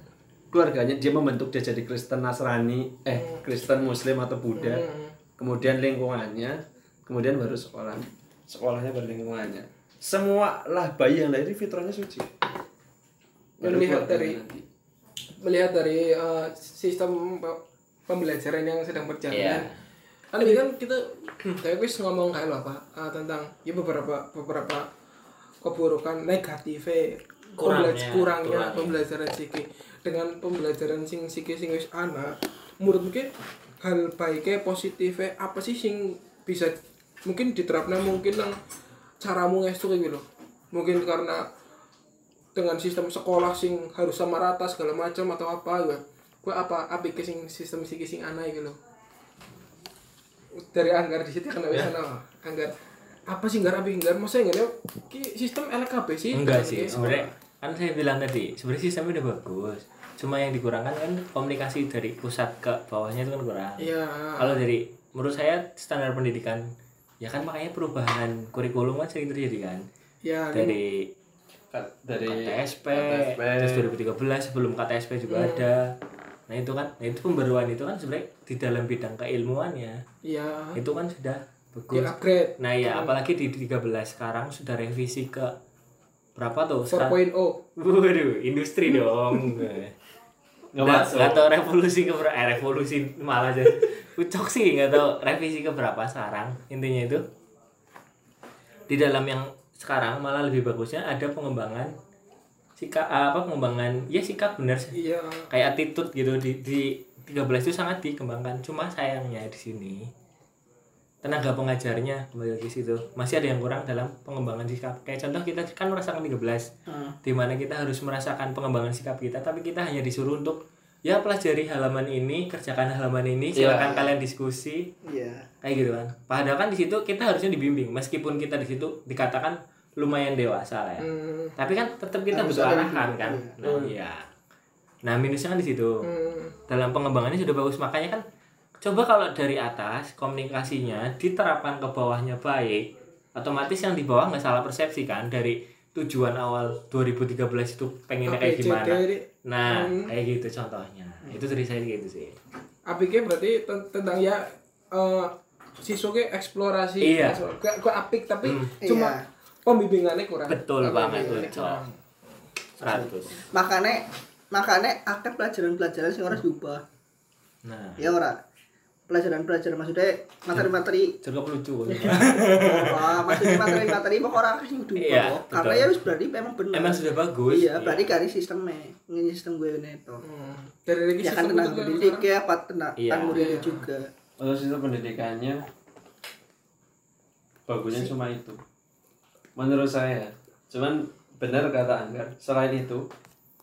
keluarganya dia membentuk dia jadi Kristen Nasrani eh Kristen Muslim atau Buddha. Kemudian lingkungannya kemudian baru sekolah sekolahnya baru lingkungannya. Semua lah bayi yang lahir fitrahnya suci. Baru Melihat dari- nanti. melihat dari eh, sistem pe- pembelajaran yang sedang berjalan. Iya. kan ini kan kita [CLEARS THROAT] kayak wis ngomong kayak apa eh, tentang ya beberapa beberapa keburukan negatifnya Kurangnya, kurangnya kurangnya. pembelajaran siki dengan pembelajaran sing siki sing wis ana menurutmu ki hal baiknya positifnya apa sih sing bisa mungkin diterapkan mungkin nang caramu ngestu kayak gitu? Mungkin karena dengan sistem sekolah sing harus sama rata segala macam atau apa gitu gue apa apa iki sing sistem siki sing ana gitu? Dari anggar di situ kan wis ana anggar apa sih anggar apa anggar masa enggak ki sistem LKB sih enggak sih sebenarnya kan saya bilang tadi sebenarnya sistemnya udah bagus. Cuma yang dikurangkan kan komunikasi dari pusat ke bawahnya itu kan kurang. Iya. Kalau dari menurut saya standar pendidikan ya kan makanya perubahan kurikulum kan sering terjadi kan. Ya dari dari KTSP, KTSP. terus 2013 sebelum KTSP juga ada. Nah itu kan nah itu pembaruan itu kan sebenarnya di dalam bidang keilmuannya. Iya. Itu kan sudah di bagus upgrade nah ya apalagi di 13 sekarang sudah revisi ke berapa tuh 4.0 Waduh, industri dong. [LAUGHS] Nggak Nggak- masuk. nggak tahu revolusi ke berapa, eh, revolusi malah aja. Ucok sih nggak tahu revisi ke berapa sekarang. Intinya itu di dalam yang sekarang malah lebih bagusnya ada pengembangan sikap apa pengembangan ya sikap benar sih. iya kayak attitude gitu di di 13 itu sangat dikembangkan cuma sayangnya di sini tenaga pengajarnya kembali lagi situ. Masih ada yang kurang dalam pengembangan sikap. Kayak contoh kita kan merasakan 13 Hmm. di mana kita harus merasakan pengembangan sikap kita tapi kita hanya disuruh untuk ya pelajari halaman ini kerjakan halaman ini silakan kalian diskusi. Iya. kayak gitu kan. Padahal kan di situ kita harusnya dibimbing. Meskipun kita di situ dikatakan lumayan dewasa lah ya. Hmm, tapi kan tetap kita Harus butuh arahan kan? iya. nah iya. Nah minusnya kan di situ. Hmm, dalam pengembangannya sudah bagus. Makanya kan coba kalau dari atas komunikasinya diterapkan ke bawahnya baik otomatis yang di bawah nggak salah persepsi kan dari tujuan awal 2013 itu pengennya kayak gimana nah Hmm. kayak gitu contohnya itu dari saya gitu sih apiknya berarti ten- tentang ya eh siswa ke eksplorasi Iya. gak gak apik tapi Hmm. cuma Iya. pembimbingannya kurang betul banget kurang. 100 Makanya makanya akeh pelajaran-pelajaran sing ora diubah. nah Ya ora. Pelajaran-pelajaran maksudnya materi-materi cukup lucu [LAUGHS] Wah, maksudnya materi-materi pokok ora akeh sing diubah. Iya. Karena ya wis berarti memang benar. emang sudah bagus Iya, berarti dari sistemnya. Ini sistem gue ini tuh. Hmm. dari lagi Ya kan kan pendidik ya apa tentang Iya. muridnya juga. Untuk sistem pendidikannya bagusnya cuma itu. Menurut saya, cuman benar kata Anggar. Selain itu,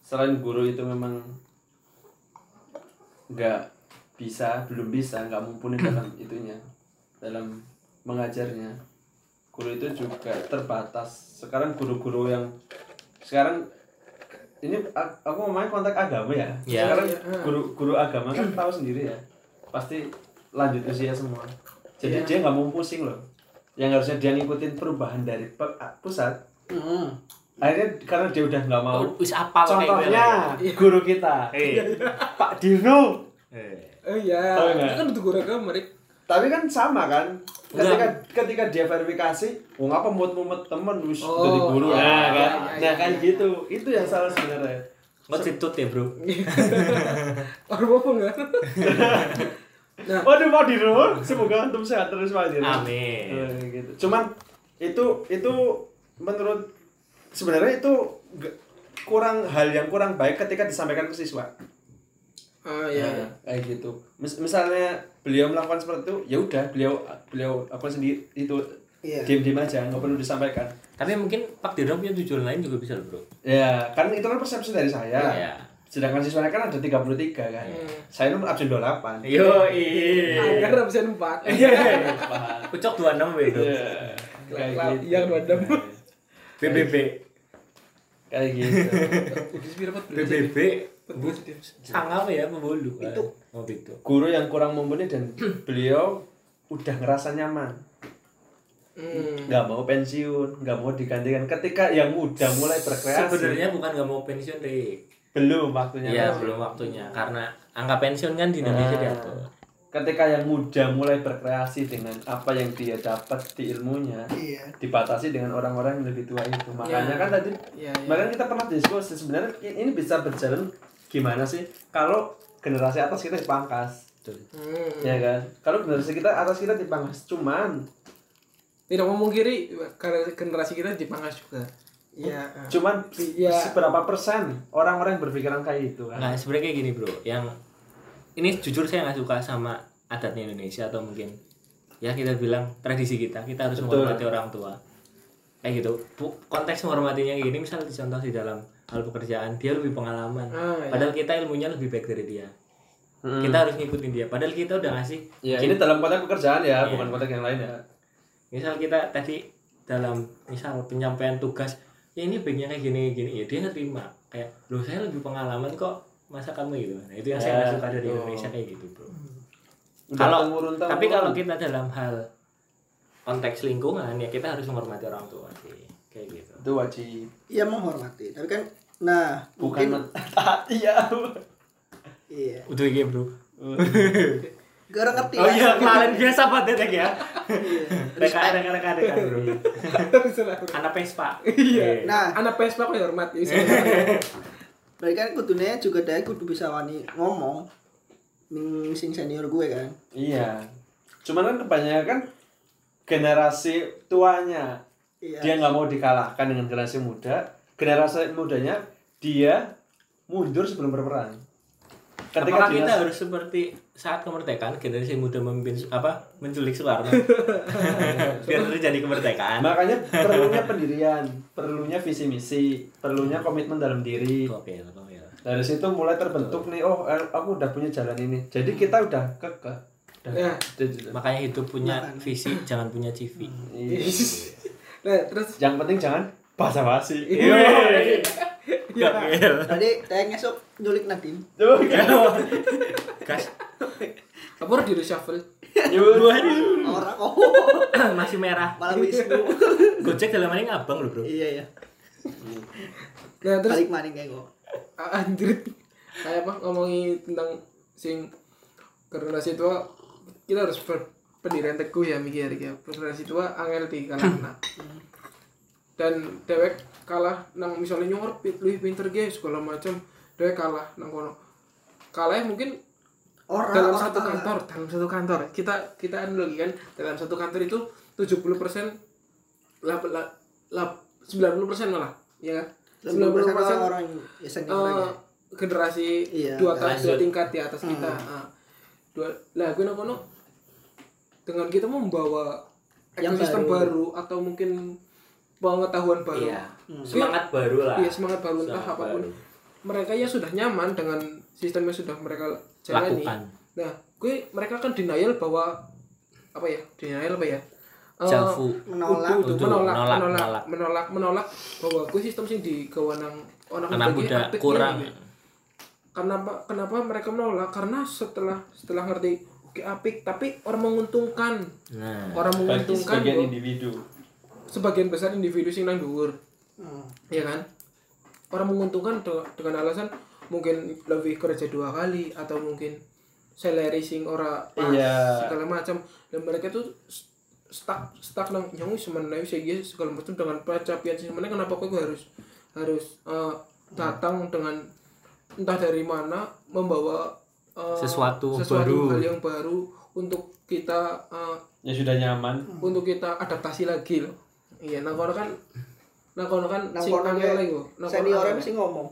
selain guru itu memang nggak bisa, belum bisa, nggak mumpuni dalam itunya, dalam mengajarnya. Guru itu juga terbatas. Sekarang guru-guru yang sekarang ini aku ngomongnya konteks agama ya. Ya. Sekarang Iya. guru guru agama kan tahu sendiri ya. Pasti lanjut usia semua. Jadi Iya. dia nggak mau pusing loh. Yang harusnya dia ngikutin perubahan dari pusat. Heeh. Akhirnya karena dia udah nggak mau. Oh, Contohnya Iya. guru kita, Eh. Pak Dino. Eh. Oh iya Tahu itu kan untuk guru agama Rik. Tapi kan sama kan. Ketika ketika dia verifikasi, oh ngapa mumet-mumet temen wis Oh, jadi guru. iya, nah, kan. iya, nah iya, kan iya. gitu. Itu yang salah sebenarnya. Nggak citut ya bro [LAUGHS] Orang apa enggak? [LAUGHS] nah, Waduh Pak Dino, semoga antum sehat terus Pak amin Eh, gitu. Cuman itu itu menurut sebenarnya itu kurang hal yang kurang baik ketika disampaikan ke siswa. Ah iya. Nah, kayak gitu. Mis- misalnya beliau melakukan seperti itu, ya udah beliau beliau apa sendiri itu Iya. diam-diam aja, nggak perlu disampaikan. tapi mungkin Pak Dirno punya tujuan lain juga bisa loh bro Ya, kan itu kan persepsi dari saya. Iya. Sedangkan siswanya kan ada 33 kan. Hmm. Saya itu absen 28. yo iya Anggar absen 4. Ucok 26 itu Iya. Kayak Lah, gitu. iya, 26. BBB Kayak gitu. Udah sepira 14. BBB Sangat ya pembulu kan? Itu. oh gitu Guru yang kurang mumpuni dan [CLEARS THROAT] beliau udah ngerasa nyaman. Hmm. nggak mau pensiun, nggak mau digantikan. Ketika yang muda mulai berkreasi, sebenarnya bukan nggak mau pensiun deh belum waktunya. Iya Mas. belum waktunya karena angka pensiun kan di Indonesia Ah. diatur Ketika yang muda mulai berkreasi dengan apa yang dia dapat di ilmunya, Iya. dibatasi dengan orang-orang yang lebih tua itu. Makanya Ya. kan tadi, Iya, iya. makanya kita pernah diskusi sebenarnya ini bisa berjalan gimana sih kalau generasi atas kita dipangkas, Betul. Hmm. ya kan? Kalau generasi kita atas kita dipangkas, cuman Tidak memungkiri karena generasi kita dipangkas juga. Iya. cuman Iya. seberapa persen orang-orang yang berpikiran kayak gitu kan Nah, sebenarnya kayak gini, Bro. Yang ini jujur saya nggak suka sama adatnya Indonesia atau mungkin ya kita bilang tradisi kita. Kita harus Betul. menghormati orang tua. Kayak gitu. Konteks menghormatinya kayak gini misal contoh di dalam hal pekerjaan, dia lebih pengalaman. Ah, iya. Padahal kita ilmunya lebih baik dari dia. Hmm. Kita harus ngikutin dia. Padahal kita udah ngasih ya ini dalam konteks pekerjaan ya Iya. bukan konteks yang lain ya misal kita tadi dalam misal penyampaian tugas ya ini baiknya kayak gini gini ya dia nerima kayak loh saya lebih pengalaman kok masa kamu gitu nah itu yang saya nggak Ya, suka dari. Indonesia kayak gitu bro kalau tapi kalau kita dalam hal konteks lingkungan ya kita harus menghormati orang tua sih kayak gitu itu wajib Iya menghormati, tapi kan nah bukan mungkin taati [LAUGHS] ya iya. udah gitu bro Gak orang ngerti oh iya kalian biasa banget ya ya Iya. rekan rekan rekan rekan bro anak Vespa Iya. Nah, Anak Vespa kok ya hormat. Iya. berarti kan kudune juga dia kudu bisa wani ngomong ning sing senior gue kan. iya cuman kan kebanyakan generasi tuanya Iya. dia nggak mau dikalahkan dengan generasi muda generasi mudanya dia mundur sebelum berperang Apakah dia- kita harus seperti saat kemerdekaan generasi muda memimpin apa menculik Soekarno? [LAUGHS] Biar terjadi kemerdekaan. Makanya [LAUGHS] perlunya pendirian perlunya visi misi perlunya komitmen dalam diri. Oke oke dari situ mulai terbentuk nih oh eh, aku udah punya jalan ini. Jadi kita udah kekeh. Udah, Ya. udah- makanya hidup punya visi jangan punya CV Iya. Nah, terus? Yang penting jangan basa basi Iya. Tadi teh ngesuk nyulik Nadim. gas apa harus di reshuffle? Ora kok. [COUGHS] masih merah. Malah Wisnu. [COUGHS] gojek dalam ini ngabang loh bro. Iya ya. Nah, terus Balik maning kayak kok. Ah, anjir kayak apa? Ngomongin tentang sing generasi tua kita harus pendirian teguh ya mikir ya generasi tua angel di kalahna dan dewek kalah nang misalnya nyuar lebih pinter guys segala macam dewek kalah nang kono kalah mungkin Ora dalam satu kalah. kantor dalam satu kantor kita kita anu lagi kan dalam satu kantor itu 70% lap, lap, lap, 90% malah ya kan 90% 90% orang-orang ya senior eh, ya. generasi Iya, dua atas dua tingkat di atas kita Ah. dua lah gue kono dengan kita membawa Yang ekosistem baru. baru. atau mungkin pengetahuan baru iya semangat baru lah Iya, semangat baru entah Semangat apa pun baru. mereka ya sudah nyaman dengan sistem yang sudah mereka jalani lakukan nah gue mereka kan denial bahwa apa ya denial apa ya Eh, Jalfu. Menolak. kudu- Kudu, menolak, menolak, menolak, menolak. menolak, menolak, bahwa gue sistem sih di kewenang anak anak muda kurang ya, gitu. kenapa kenapa mereka menolak karena setelah setelah ngerti oke apik tapi orang menguntungkan nah orang bagi menguntungkan sebagian kok. individu sebagian besar individu sing nang dhuwur Hmm. ya kan orang menguntungkan de- dengan alasan mungkin lebih kerja dua kali atau mungkin salary sing ora pas Iya. segala macam dan mereka tuh stuck stuck nang yang wis semeneh wis iki segala macam dengan pencapaian sing semeneh kenapa kok gue harus harus eh, datang dengan entah dari mana membawa eh, Sesuatu sesuatu baru. hal yang baru untuk kita eh, yang sudah nyaman untuk kita adaptasi lagi loh iya nah kono kan nah kono kan Nang sing kono angel kayak lagi kok nah kono Seniornya angel. mesti ngomong.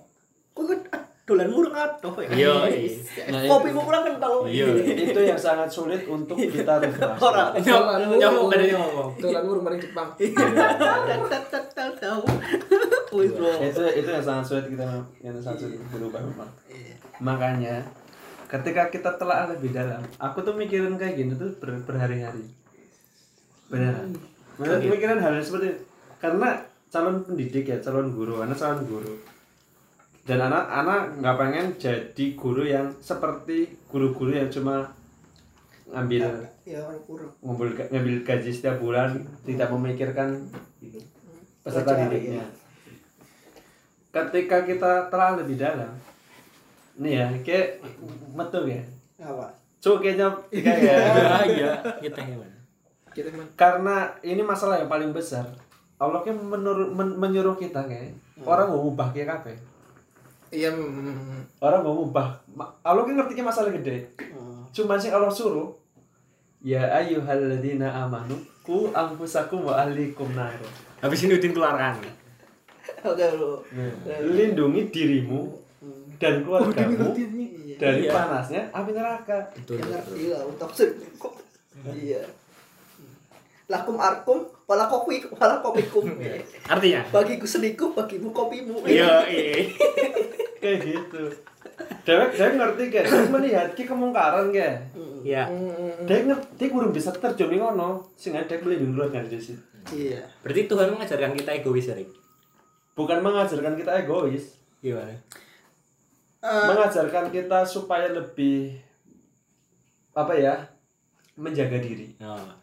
Kok kan ah, dolan murung atuh ya. Iya, [LAUGHS] Nah, Kopi mu kurang kental. Iya. itu yang sangat sulit untuk kita [LAUGHS] rubah Ora. nyamuk nyamuk ada yang ngomong dolan murung maring Jepang. [LAUGHS] Itu itu yang sangat sulit kita yang sangat sulit berubah memang makanya ketika kita telah lebih dalam aku tuh mikirin kayak gini tuh ber- berhari-hari. Beneran beneran mikirin hal yang seperti itu. karena calon pendidik ya calon guru anak calon guru. Dan anak-anak nggak pengen jadi guru yang seperti guru-guru yang cuma ngambil Ya kurang. ngumpul ngambil gaji setiap bulan tidak memikirkan gitu, peserta didiknya. ketika kita telah lebih dalam nih ya kayak metu ya. Apa? Cuk kayaknya [LAUGHS] kayak ya Ah, iya kita man karena ini masalah yang paling besar Allah kan menurut men- menyuruh kita kayak orang mau ubah kayak apa iya mm, orang mau ubah Allah kan ngerti masalah gede Hmm. cuman sih Allah suruh ya ayyuhalladzina amanu ku anfusakum wa ahlikum nar habis ini Udin keluarkan Oke bro. lindungi dirimu dan keluargamu Iya. dari Iya. panasnya api neraka betul Ya betul. ngerti lah untuk kok. Iya. Lakum arkum wala kopi wala kopikum. [LAUGHS] artinya? Bagiku seniku, bagimu kopimu. iya [LAUGHS] iya. Kayak gitu. Dewek dewek ngerti kayak dewek melihat ki kemungkaran kayak iya. Dewek ngerti kurang bisa terjun nih ngono sehingga dewek melindungi keluarga dari situ Iya. berarti Tuhan mengajarkan kita egois ya Rik? bukan mengajarkan kita egois. Gimana Eh, mengajarkan kita supaya lebih apa ya menjaga diri. Oh.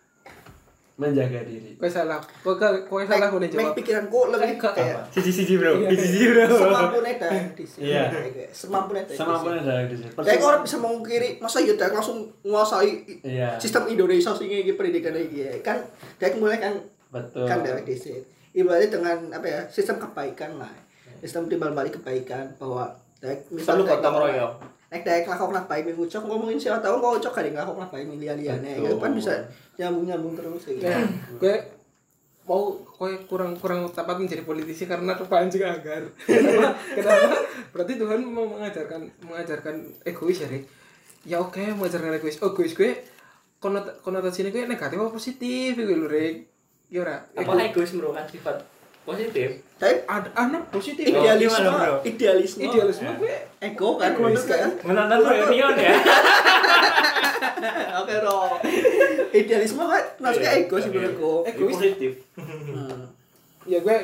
Menjaga diri Kowe salah. Kowe kowe salah Mek jawab. pikiranku lebih Kayak- kayak siji siji bro Iya. siji siji bro semampunya dah di sini. [LAUGHS] Iya. Semampunya dah. semampunya dari di sini Kayak orang bisa mengkiri, masa ya Dek langsung menguasai iya sistem Indonesia sih ini pendidikan ini kan Dek mulai kan betul kan dari di sini. Ibaratnya dengan apa ya sistem kebaikan lah, sistem timbal balik kebaikan bahwa perlu Dek gotong royong Nek dek lakok baik minggu cok ngomongin siapa tahu kok cok kali lakok baik miliar liane itu kan bisa nyambung nyambung terus kayak gitu. Ya, kowe mau kowe kurang kurang tepat menjadi politisi karena kepancing agar. Kenapa? Kenapa? Berarti Tuhan mau mengajarkan mengajarkan egois ya, Rik? Ya oke, mengajarkan egois. Egois gue konot konotasinya gue negatif apa positif gitu lho, Rik? Ya ora. apa egois merupakan sifat positif Tapi ada anak positif. Oh, idealisme, gimana, bro? idealisme, Idealisme gue ego kan, Egois kan. menonton reunion ya [LAUGHS] Oke bro, idealisme kan maksudnya Iya, ego sih oke. menurutku. Egois. positif Hmm. ya gue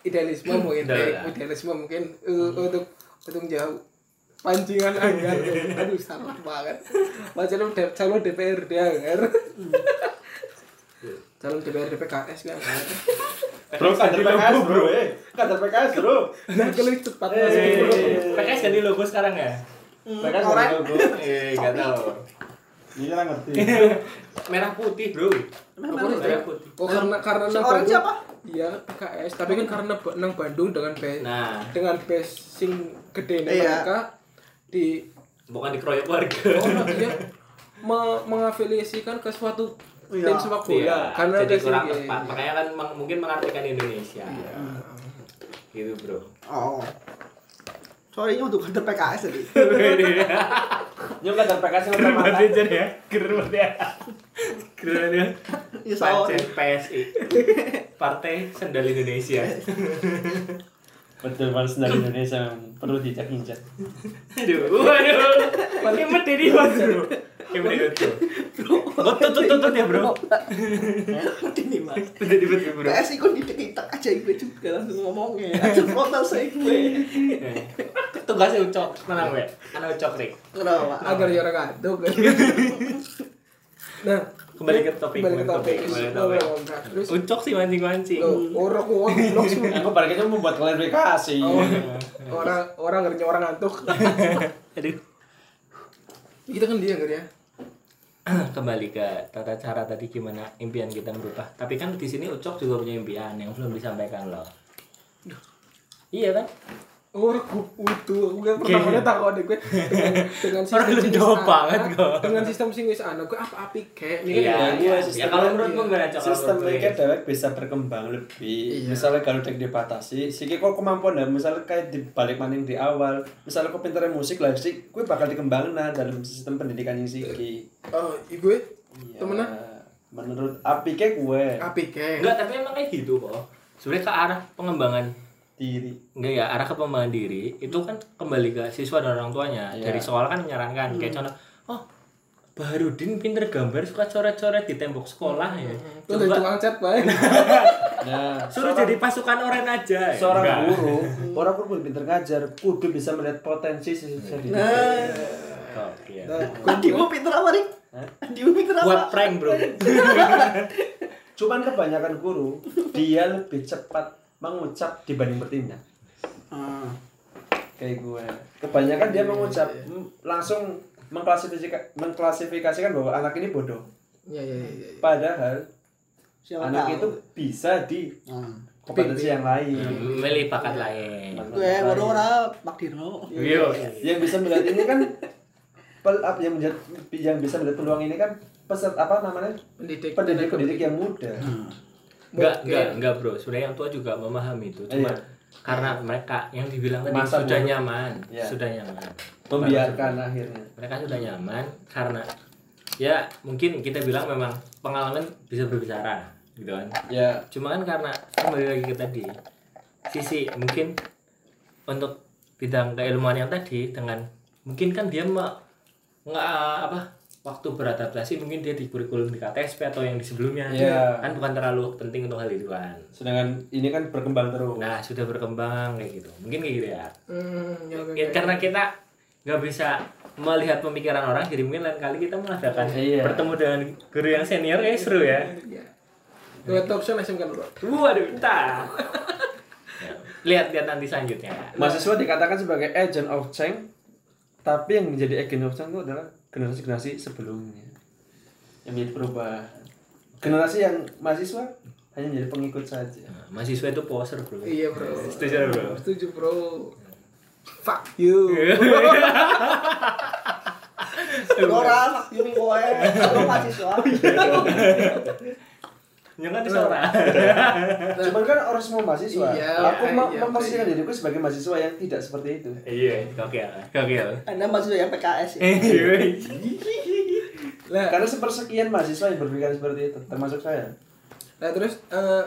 idealisme mungkin Udah, Rik. udah. idealisme mungkin uh, untuk untuk jauh pancingan anggar [LAUGHS] aduh salah banget Wah, calon DPRD anggar calon DPRD PKS kan [LAUGHS] bro kader PKS bro. eh. Kader PKS bro. Nah kalau cepat Eh. bro PKS ganti logo sekarang ya? Hmm, PKS orang logo. Eh nggak tahu. Ini lah ngerti. [LAUGHS] Merah putih bro. Merah putih. merah putih. Oh karena karena Si nang orang Bandung- siapa? iya PKS tapi kan karena nang Bandung dengan base nah. dengan base sing gede nih Iya. mereka di bukan dikeroyok warga. Oh dia me- mengafiliasikan ke suatu Iya. Tim sepak bola. Iya, karena jadi ada kurang sing- tepat. Makanya kan meng- mungkin mengartikan Indonesia. Gitu bro. Oh. Sorry ini untuk kader PKS tadi. nyok kader PKS yang udah mata ya. Keren banget ya. Keren ya Ya PSI Partai Sendal Indonesia. Betul balas dari Indonesia perlu dicek injak aduh. Waduh paling mati di bro itu? Bro, tutut tutut ya bro. Ini mas. Udah di betul bro. PS ikut di TikTok aja gue juga langsung ngomongnya. Aja frontal saya gue. Tugasnya ucok, tenang we. Anak ucok rik. Kenapa? agar ya orang ngantuk nah Kembali ke topik, kembali ke topik kembali ke topik. Terus Ucok sih mancing mancing. oh, orang orang blok semua aku baliknya membuat klarifikasi Oh, orang orang ngerti orang ngantuk [LAUGHS] Aduh. kita kan dia nggak ya [CLEARS THROAT] Kembali ke tata cara tadi gimana impian kita merubah. Tapi kan di sini Ucok juga punya impian yang belum disampaikan loh. Iya kan? Orang utuh gue pertamanya takut deh gue dengan dengan sistem sing wis banget kok. dengan sistem sing wis ana gue apa api kayak ini Iya, kan iya. sistem Ya kalau kan- menurutmu gimana Cok? Kalau sistem ini ya? dewek bisa berkembang lebih Iya. misalnya kalau dek dibatasi sih kok kemampuan dan misalnya kayak di balik maning di awal misalnya kok pinternya musik lah sih gue bakal dikembangin dalam sistem pendidikan yang sih oh gue iya. temennya menurut api kayak gue api kayak Enggak, tapi emang kayak gitu kok. Sebenarnya ke arah pengembangan diri enggak ya arah ke pengembangan diri itu kan kembali ke siswa dan orang tuanya Iya. dari sekolah kan menyarankan kayak contoh oh Baharudin pinter gambar suka coret-coret di tembok sekolah ya itu dari coba tukang cat baik nah suruh seorang- jadi pasukan oren aja ya? seorang Enggak. guru orang guru pun pinter ngajar kudu bisa melihat potensi siswa di Nah, Oke. Nah, Adimu pinter apa nih? Hah? Adimu pinter buat apa? prank bro [LAUGHS] cuman kebanyakan guru dia lebih cepat mengucap dibanding bertindak Ah, kayak gue. Kebanyakan dia mengucap mm, langsung mengklasifikasikan mengklasifikasikan bahwa anak ini bodoh. Ya ya ya ya. padahal siapa anak tahu? itu bisa di Ah. kompetensi yang lain. Milih bakat lain. Gue baru ora Pak Dirno. Iya. yang bisa melihat ini kan pel- yang menjadi yang bisa melihat peluang ini kan peserta apa namanya? Pendidik. Pendidik pendidik yang muda. Hmm. Enggak, enggak, enggak bro. Sebenarnya yang tua juga memahami itu. Cuma Iya. karena mereka yang dibilang tadi Masa sudah bodoh. nyaman Ya. sudah nyaman membiarkan akhirnya mereka sudah nyaman karena ya mungkin kita bilang memang pengalaman bisa berbicara gitu kan ya cuma kan karena kembali lagi ke tadi sisi mungkin untuk bidang keilmuan yang tadi dengan mungkin kan dia nggak apa waktu beradaptasi mungkin dia di kurikulum di KTSP atau yang di sebelumnya. Iya. kan bukan terlalu penting untuk hal itu kan. Sedangkan ini kan berkembang terus. Nah sudah berkembang kayak gitu. Mungkin kayak gitu ya. Hmm, ya, oke, Ya, karena kita nggak bisa melihat pemikiran orang jadi mungkin lain kali kita mengadakan Iya. bertemu dengan guru yang senior kayak seru ya. Iya. Dua talk show langsung kan bro. waduh entah Ya, lihat lihat nanti selanjutnya. Mahasiswa dikatakan sebagai agent of change tapi yang menjadi agent of change itu adalah generasi-generasi sebelumnya yang menjadi perubahan generasi yang mahasiswa hanya menjadi pengikut saja Nah, mahasiswa itu poser bro Iya bro. Setuju, bro? Setuju bro. Fuck you. Ora fuck you kowe. Aku mahasiswa. Yang kan disora [LAUGHS] cuman kan orang semua mahasiswa. Iya, aku ma- iya, memposisikan diriku sebagai mahasiswa yang tidak seperti itu. Iya oke oke Anda mahasiswa yang PKS ya. Lah, karena sepersekian mahasiswa yang berpikir seperti itu termasuk saya. Nah terus eh,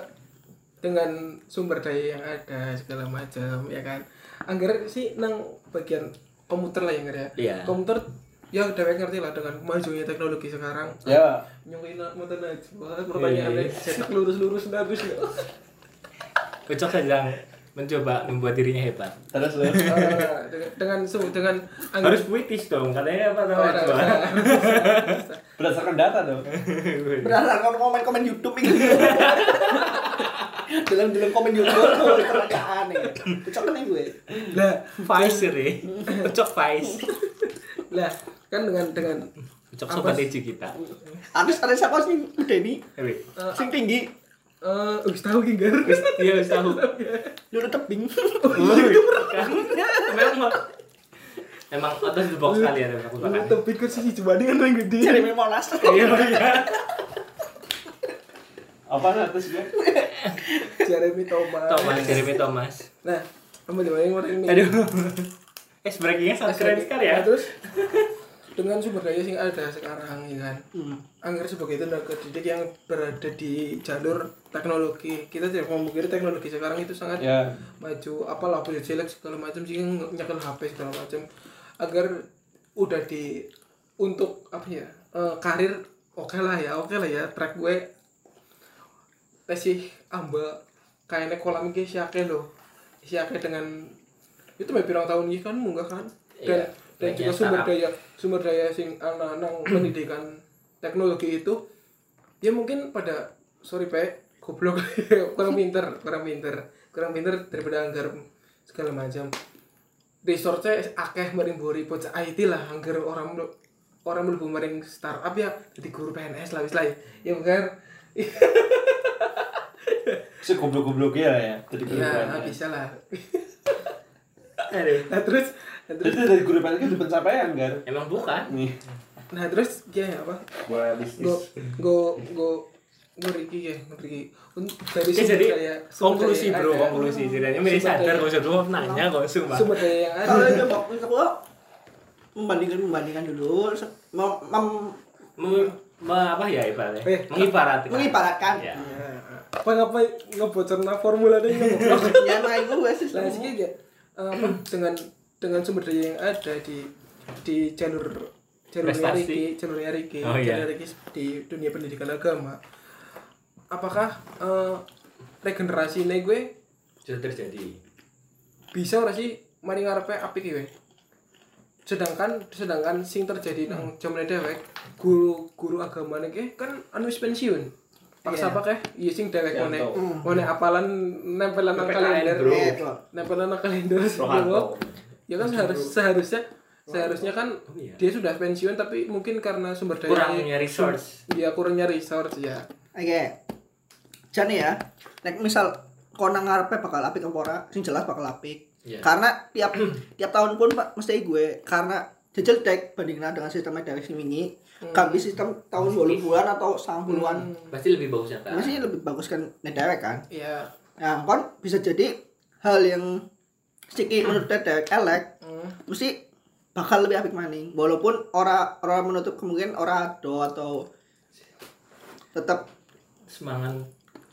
dengan sumber daya yang ada segala macam ya kan, anggar sih nang bagian komputer lah yang ya. Iya. Komputer ya udah ngerti lah dengan majunya teknologi sekarang. ya. Nyungin motor najwa, pertanyaannya cetak lurus-lurus bagus ya. Kocok sedang mencoba membuat dirinya hebat. Terus loh Eh, dengan dengan su- dengan harus puitis dong katanya apa Oh, namanya berdasarkan data dong. [LAUGHS] Berdasarkan komen-komen YouTube ini. [LAUGHS] Dalam-dalam komen YouTube kerajaan nih. Cocok kan gue. lah Vice ya Kocok Vice lah kan dengan dengan Kocok Apa sobat sih? EJ kita Ada ada siapa sih udah ini? Ewe. Sing tinggi. eh uh, tahu ginggar Iya wis tahu. Dulu tebing. Kan? Memang Emang atas the box kali ya aku makan. tepik kok sih coba dengan yang gede. Jeremy Monas. Iya iya. Apa atas gue [LAUGHS] Jeremy Thomas. Thomas, Jeremy Thomas. Nah, kamu di mana ini? Aduh. [LAUGHS] Es breakingnya sangat keren sekali ya. Nah, terus [LAUGHS] dengan sumber daya yang ada sekarang ya kan. Hmm. Angger sebagai tenaga didik yang berada di jalur teknologi. Kita tidak memungkiri teknologi sekarang itu sangat ya maju apalah boleh jelek segala macam sih nyekel HP segala macam agar udah di untuk apa ya eh, karir oke lah ya oke lah ya track gue tesih amba kayaknya kolam ini siake loh siake dengan itu mau pirang tahun ini kan munggah kan? Dan Iya, dan juga sumber daya sumber daya sing anak-anak [CLEARS THROAT] pendidikan teknologi itu ya mungkin pada sorry pe goblok. [LAUGHS] Kurang pinter kurang pinter. Kurang pinter daripada anggar segala macam. Resource akeh mering bori bocah IT lah anggar orang melu- orang mlebu maring startup ya jadi guru PNS lah wis lah ya. Bukan [LAUGHS] segoblok-goblok ya ya jadi guru ya bisa lah Aduh. nah terus nah terus Itu dari guru itu pencapaian kan Emang bukan. nih nah terus ya apa gua go bisnis go go go Riki ya Riki untuk dari sumber jadi daya konklusi daya bro, ada. konklusi. Milih Sumber sadar gak usah dulu nanya kok sumpah. sumber daya yang ada Kalau dia mau membandingkan membandingkan dulu mem, mem- Mem- me- apa ya ibaratnya? Eh, Mengibaratkan. mengibaratkan. Ya. Apa ngapa ngebocorna formula deh ngobrol ya nah itu gue sih lah sih ya dengan dengan sumber daya yang ada di di jalur Prestasi. Riki jalurnya Riki Oh, iya. jalur Riki di dunia pendidikan agama apakah eh, regenerasi ini gue Sudah terjadi. bisa ora sih mari ngarepe apik iki we sedangkan sedangkan sing terjadi nang jaman dewek guru guru agama iki kan anu wis pensiun paksa Iya. pakai iya sing dewek Ya, ngene toh. ngene apalan nempelan nang kalender tuh. nempelan nang kalender ya kan seharus seharusnya seharusnya kan Oh, iya. dia sudah pensiun tapi mungkin karena sumber daya Kurangnya resource. ya kurangnya resource ya Oke. Jadi ya, nek misal kau nang ngarepe bakal apik apa ora? Sing jelas bakal apik. Iya. Karena tiap tiap tahun pun Pak mesti gue karena jajal dek bandingnya dengan sistem dari sing wingi. Kami sistem tahun 80-an atau 90-an. Hmm. Pasti lebih bagus ya kan. Masih lebih bagus kan nek dewek kan. ya Nah, kon bisa jadi hal yang siki menurut Dedek elek Hmm. mesti bakal lebih apik maning walaupun ora ora menutup kemungkinan ora ado atau tetap semangat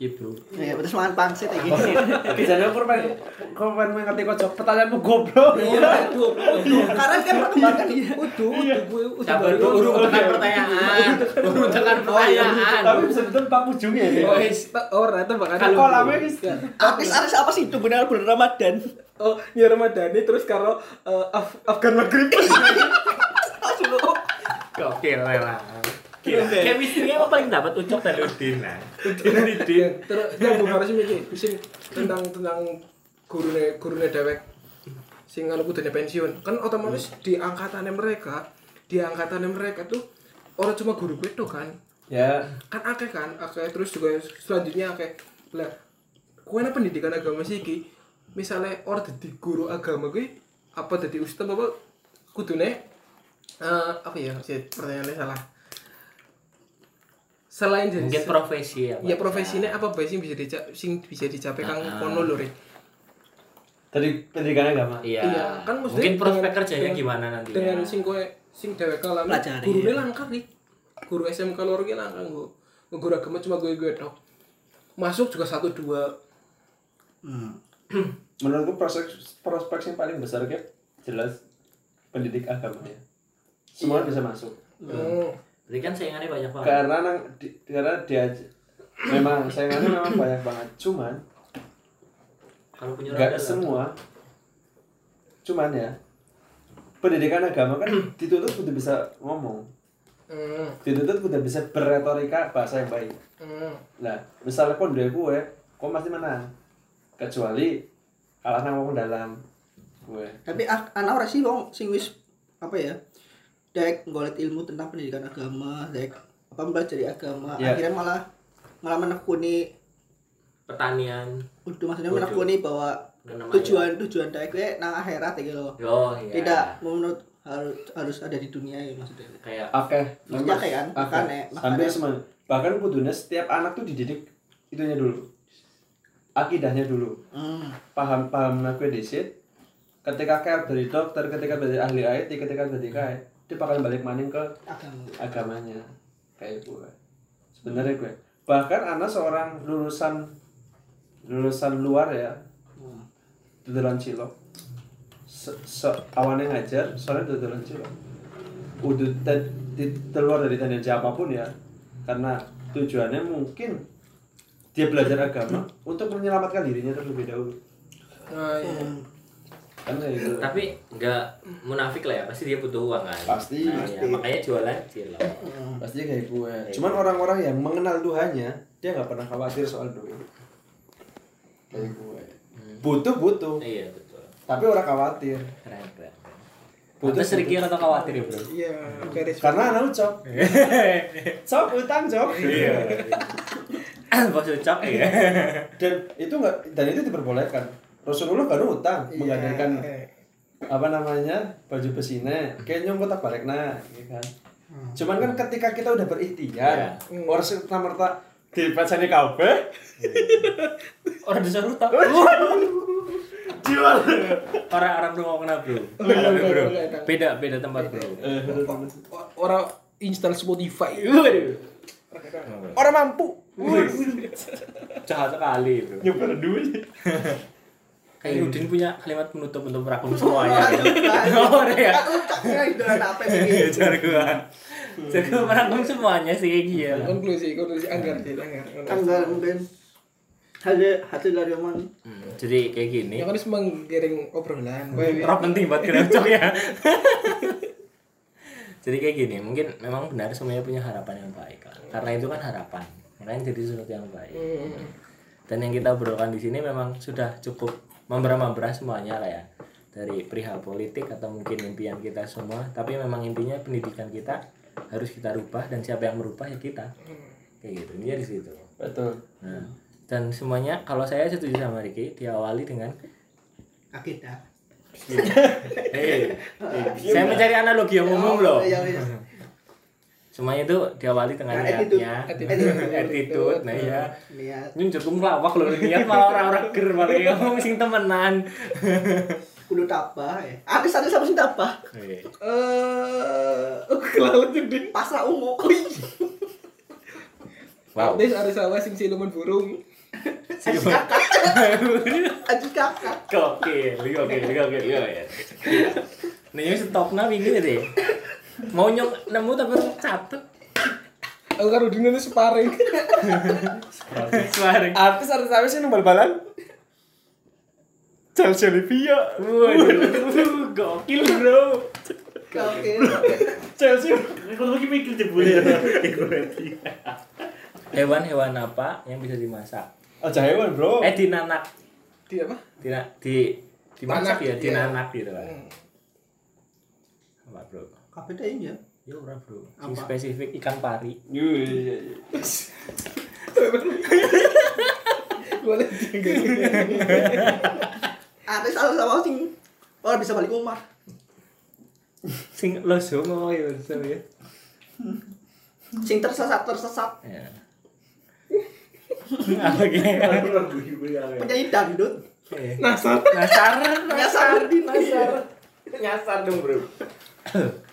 bro ya betul semangat pangsit iki Kejadian aku main kau main main ngerti kocok pertanyaanmu goblok. karena kan perkembangan iya Udu, udu, gue udu. sabar baru- urung tekan pertanyaan. Urung tekan pertanyaan. Tapi bisa betul pak ujungnya. Ya. Oh, is- ora itu bakal Kan kolamnya guys. artis artis apa sih? Itu benar bulan Ramadan. Oh, ini Ramadhani terus karo eh, Af Afgan Maghrib. [LAUGHS] Gokil lah. Gila. Chemistry-nya apa paling dapat Ucok dan Udin lah. Udin Udin. Terus yang gue harus mikir, sing tentang tentang gurune gurune dewek sing anu kudune pensiun. Kan otomatis di angkatannya mereka, di angkatannya mereka tuh orang cuma guru bedo kan. Ya. Kan akeh kan, akeh terus juga selanjutnya akeh. Lah, ana pendidikan agama sih iki, misalnya orang dadi guru agama gue apa dadi ustaz apa kudune eh apa ya sih pertanyaannya salah selain jadi Mungkin profesi ya. ya profesinya apa bae sing bisa dica sing bisa dicapai kang kono lho Rek? Tadi pendidikan agama. Iya. Iya, kan maksudnya Mungkin prospek kerjanya gimana nanti? dengan sing kowe sing dhewek alami Pelajari. gurune langka nih guru SMK loro ki langka nggo guru agama cuma gue gue tok masuk juga satu dua hmm. [CLEARS THROAT] Menurutku prospek prospek yang paling besar kayak jelas pendidik agama ya. Semua bisa masuk. Hmm. Berarti kan saingannya banyak banget. Karena nang di, karena dia memang saingannya memang banyak banget. Cuman Kalau punya radar, semua. Cuman ya pendidikan agama kan [CLEARS THROAT] dituntut udah bisa ngomong, Hmm. dituntut udah bisa berretorika bahasa yang baik. Hmm. Nah, misalnya kon duwe gue, kau pasti menang. Kecuali kalah nang wong dalam gue. tapi ak- anak ora sih wong sing wis apa ya dek ngolet ilmu tentang pendidikan agama dek apa mempelajari agama Ya. akhirnya malah malah menekuni pertanian. udah maksudnya Waduh. menekuni bahwa Mengenai tujuan tujuan dek gue nang akhirat gitu loh Oh iya. tidak menurut harus harus ada di dunia ya maksudnya Kayak Oke, Maksudnya kayak kan, Oke. makanya- makanya- semua. Bahkan kudunya setiap anak tuh dididik itunya dulu. Akidahnya dulu. hmm. Paham paham aku disit. Ketika kayak dari dokter, ketika dari ahli IT, ketika dari kayak dia bakal balik maning ke agama agamanya kayak gue. Sebenarnya gue. Bahkan anak seorang lulusan lulusan luar ya, Hmm. dodolan cilok. Se, se awalnya ngajar, soalnya dodolan cilok. Udah te- di keluar dari tendensi apa pun ya, karena tujuannya mungkin dia belajar agama untuk menyelamatkan dirinya terlebih dahulu. Nah, iya. Kan kayak gitu. tapi nggak munafik lah ya pasti dia butuh uang kan Pasti, nah, pasti. ya, makanya jualan cilok Pasti kayak gue. Cuman orang-orang yang mengenal Tuhannya, dia nggak pernah khawatir soal duit. Kayak gue. Butuh butuh, iya betul tapi orang khawatir. keren keren Butuh, Butuh sedikit atau khawatir ya bro Iya, beres. Karena anak ucap. [LAUGHS] Cok utang cok. iya [LAUGHS] [COUGHS] bos ucap ya Dan itu nggak dan itu diperbolehkan. Rasulullah kan utang Iya. menggadaikan apa namanya baju besinya kayak nyong kotak balik nah gitu kan? Cuman kan ketika kita udah berikhtiar Iya. orang serta merta di pasane kabeh orang disuruh tak jual orang-orang tuh mau kena bro. Enggak, enggak, bro. beda beda tempat bro. Orang install Spotify. orang mampu. Jahat sekali bro. Nyoba duit [LAUGHS] kayak Udin punya kalimat penutup untuk merangkum [LAUGHS] semuanya oh ya. [LAUGHS] Ya itu apa ini gua merangkum semuanya sih kayak gitu ya. Konklusi, konklusi. Anggar sih, anggar. kan nggak mungkin hasil hasil dari omongan Hmm, jadi kayak gini. Ya kan harus menggiring obrolan. Kowe. Rob penting buat kena ucok ya. [LAUGHS] Jadi kayak gini mungkin memang benar semuanya punya harapan yang baik lah. karena itu kan harapan. Makanya jadi sesuatu yang baik. Hmm. dan yang kita obrolkan di sini memang sudah cukup memberah-memberah semuanya lah ya. Dari perihal politik atau mungkin impian kita semua. Tapi memang intinya pendidikan kita harus kita rubah dan siapa yang merubah ya kita. Kayak gitu. Ini di situ. Betul. Nah dan semuanya kalau saya setuju sama Ricky diawali dengan akidah. Hei, saya mencari analogi yang umum loh. Iya, iya. Semuanya itu diawali dengan Nah, attitude. niatnya. Attitude. [LAUGHS] attitude nah ya niat. Nyun cukup ngelawak loh niat malah orang-orang [LAUGHS] ger malah ya ngomong sing temenan. [LAUGHS] Kudu tabah ya artis artis apa sih tabah Eh, oh, kelalut jadi. pasrah ungu wow. Artis artis apa sing siluman burung. Ajis kakak. Ajis kakak. Gokil, gokil, gokil, gokil. Nih yang stopna wingi deh. Mau nyong nemu tapi catet. Aku karo dino ini sparring. Suara. Artis artis apa sih nembal balan? Chelsea Olivia. Waduh, gokil bro. oke Chelsea. Kalau lagi mikir jebul ya. Hewan-hewan apa yang bisa dimasak? Aja hewan bro. Eh dinanak, Di apa? Dina, di dimasak Nanak, ya, iya. dinanak gitu kan. Hmm. Apa bro? Kabeh deh ya Ya ora bro. Apa? spesifik ikan pari. Iya. Boleh artis artis apa sing orang bisa balik rumah Sing loso mau ya, ya. sing tersesat tersesat Ya. Apa penyanyi dangdut Nasar. Nasar, Nyasar di nasar. Nyasar dong, Bro.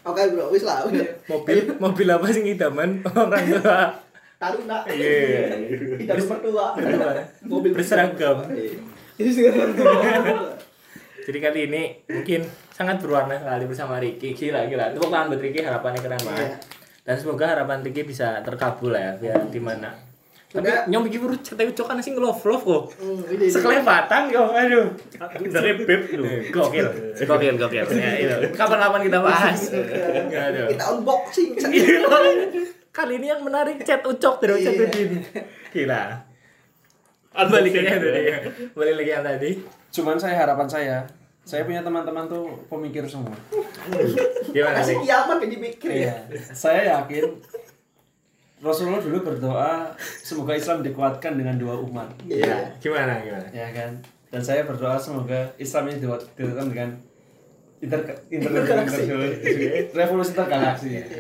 Oke bro wis lah wis. Mobil mobil apa sih idaman orang tua? taruna Iya. tidak mertua Mobil berseragam. Itu. Jadi kali ini mungkin sangat berwarna sekali bersama Ricky. Gila, gila. Tepuk tangan buat Ricky, harapannya keren banget. Iya. Dan semoga harapan Ricky bisa terkabul ya, biar di mana. Tapi Udah. nyong bikin urut cerita ucok kan sih ngelove love kok. Hmm, ini- ini. Sekelebatan yo, aduh. Dari beb lu. Gokil. Gokil, gokil. Ya, itu. Kapan-kapan kita bahas. Kita unboxing [LAUGHS] Kali ini yang menarik chat ucok dari chat Iya. Udin. Gila. Balik lagi yang tadi. Balik lagi yang tadi. Cuman saya harapan saya, saya punya teman-teman tuh pemikir semua. Gimana sih? kiamat yang dipikir ya Saya yakin Rasulullah dulu berdoa semoga Islam dikuatkan dengan dua umat. Iya. Gimana gimana? Ya kan? Dan saya berdoa semoga Islam ini dikuat- dikuatkan dengan inter internet revolusi intergalaksi. Jadi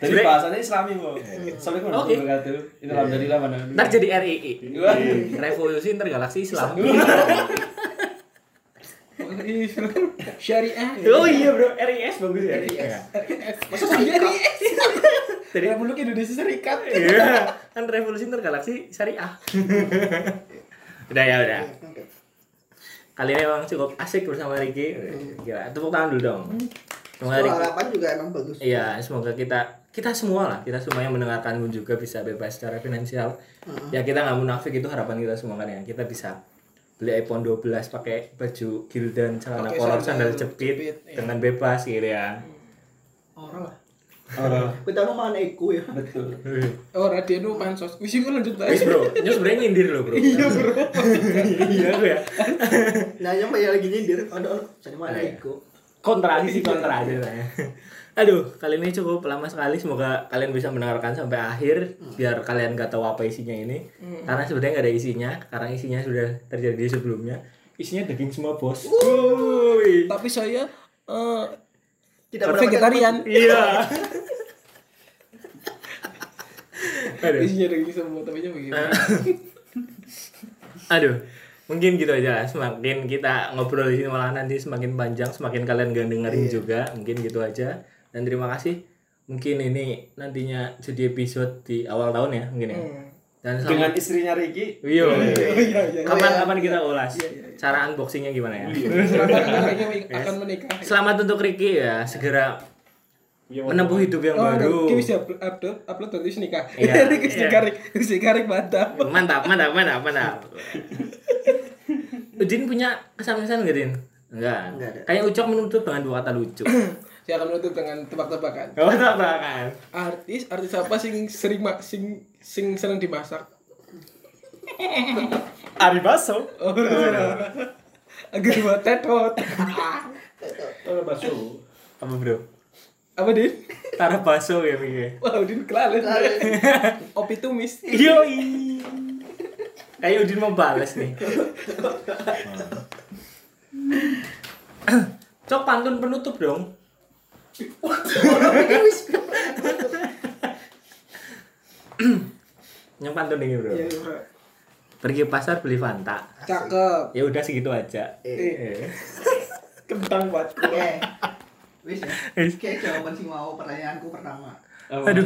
Sebenarnya- bahasanya Islami kok. Assalamualaikum Oke. warahmatullahi wabarakatuh. Alhamdulillah mana. Ntar jadi RII. Wah. Revolusi Intergalaksi Islam. Syariah. [LAUGHS] oh iya bro, RIS bagus ya. RIS. masa syariah Jadi Republik Indonesia Serikat. iya, kan revolusi intergalaksi syariah. [LAUGHS] udah ya udah. Kali ini emang cukup asik bersama Ricky. Gila, tepuk tangan dulu dong. Semoga Soal Ricky, harapan juga emang bagus iya, semoga kita kita semua lah, kita semua yang mendengarkan pun juga bisa bebas secara finansial. Ya kita nggak munafik itu harapan kita semua kan ya. Kita bisa beli iPhone 12 pakai baju gildan, celana kolor, sandal sandal jepit, jepit, iya. dengan bebas gitu ya. Orang lah. Kita mau mana iku ya betul. Oh, radio nu pansos. Wis iku lanjut Wis bae. bro, ini sebenarnya nyindir loh bro. Iya bro. iya bro ya. nah yang ya lagi nyindir ada jadi mana Iya. iku Kontra sih kontra aja saya. Aduh, kali ini cukup lama sekali. Semoga kalian bisa mendengarkan sampai akhir, biar kalian gak tahu apa isinya ini. Karena sebenarnya nggak ada isinya, karena isinya sudah terjadi sebelumnya. Isinya daging semua bos. Wuih. Tapi saya eh tidak vegetarian. Iya. [LAUGHS] Aduh. Isinya daging semua, tapi nya begitu. Aduh, mungkin gitu aja. Semakin kita ngobrol di sini malah nanti semakin panjang, semakin kalian gak dengerin juga. Mungkin gitu aja. Dan terima kasih. Mungkin ini nantinya jadi episode di awal tahun ya, mungkin ya. Hmm. Dan Dengan selamat istrinya Ricky. Iya. iya, iya. Kapan-kapan kita ulas. Cara unboxingnya gimana ya? Selamat akhirnya akan menikah. Selamat untuk Ricky ya, segera menempuh hidup yang Oh, baru. Ki bisa upload upload wis nikah. Iya, [LAUGHS] Rik wis iya. nikah, Rik. Wis nikah, Rik, mantap. Mantap, mantap, mantap, mantap. [LAUGHS] Udin punya kesan-kesan gak, Din? Enggak. Enggak ada. Kayak Ucok menutup dengan dua kata lucu. [LAUGHS] Saya akan menutup dengan tebak-tebakan. Gak apa kan? Artis, artis apa sing sering ma sing sing seneng dimasak? Ari Baso. Oh, Agar buat tetot. Oh, Baso. Apa bro? Apa, Din? Taruh baso ya mikir. Wah, Din kelalen. Opi tumis. Yoi. Kayak Udin mau balas nih. Cok pantun penutup dong. [LAUGHS] yang pantun ini bro Iya, bro. pergi ke pasar beli Fanta Cakep. ya udah segitu aja Eh. Eh. Kentang buat Oke. Wis ya. Wis. Oke, jawaban sih mau pertanyaanku pertama. Aduh.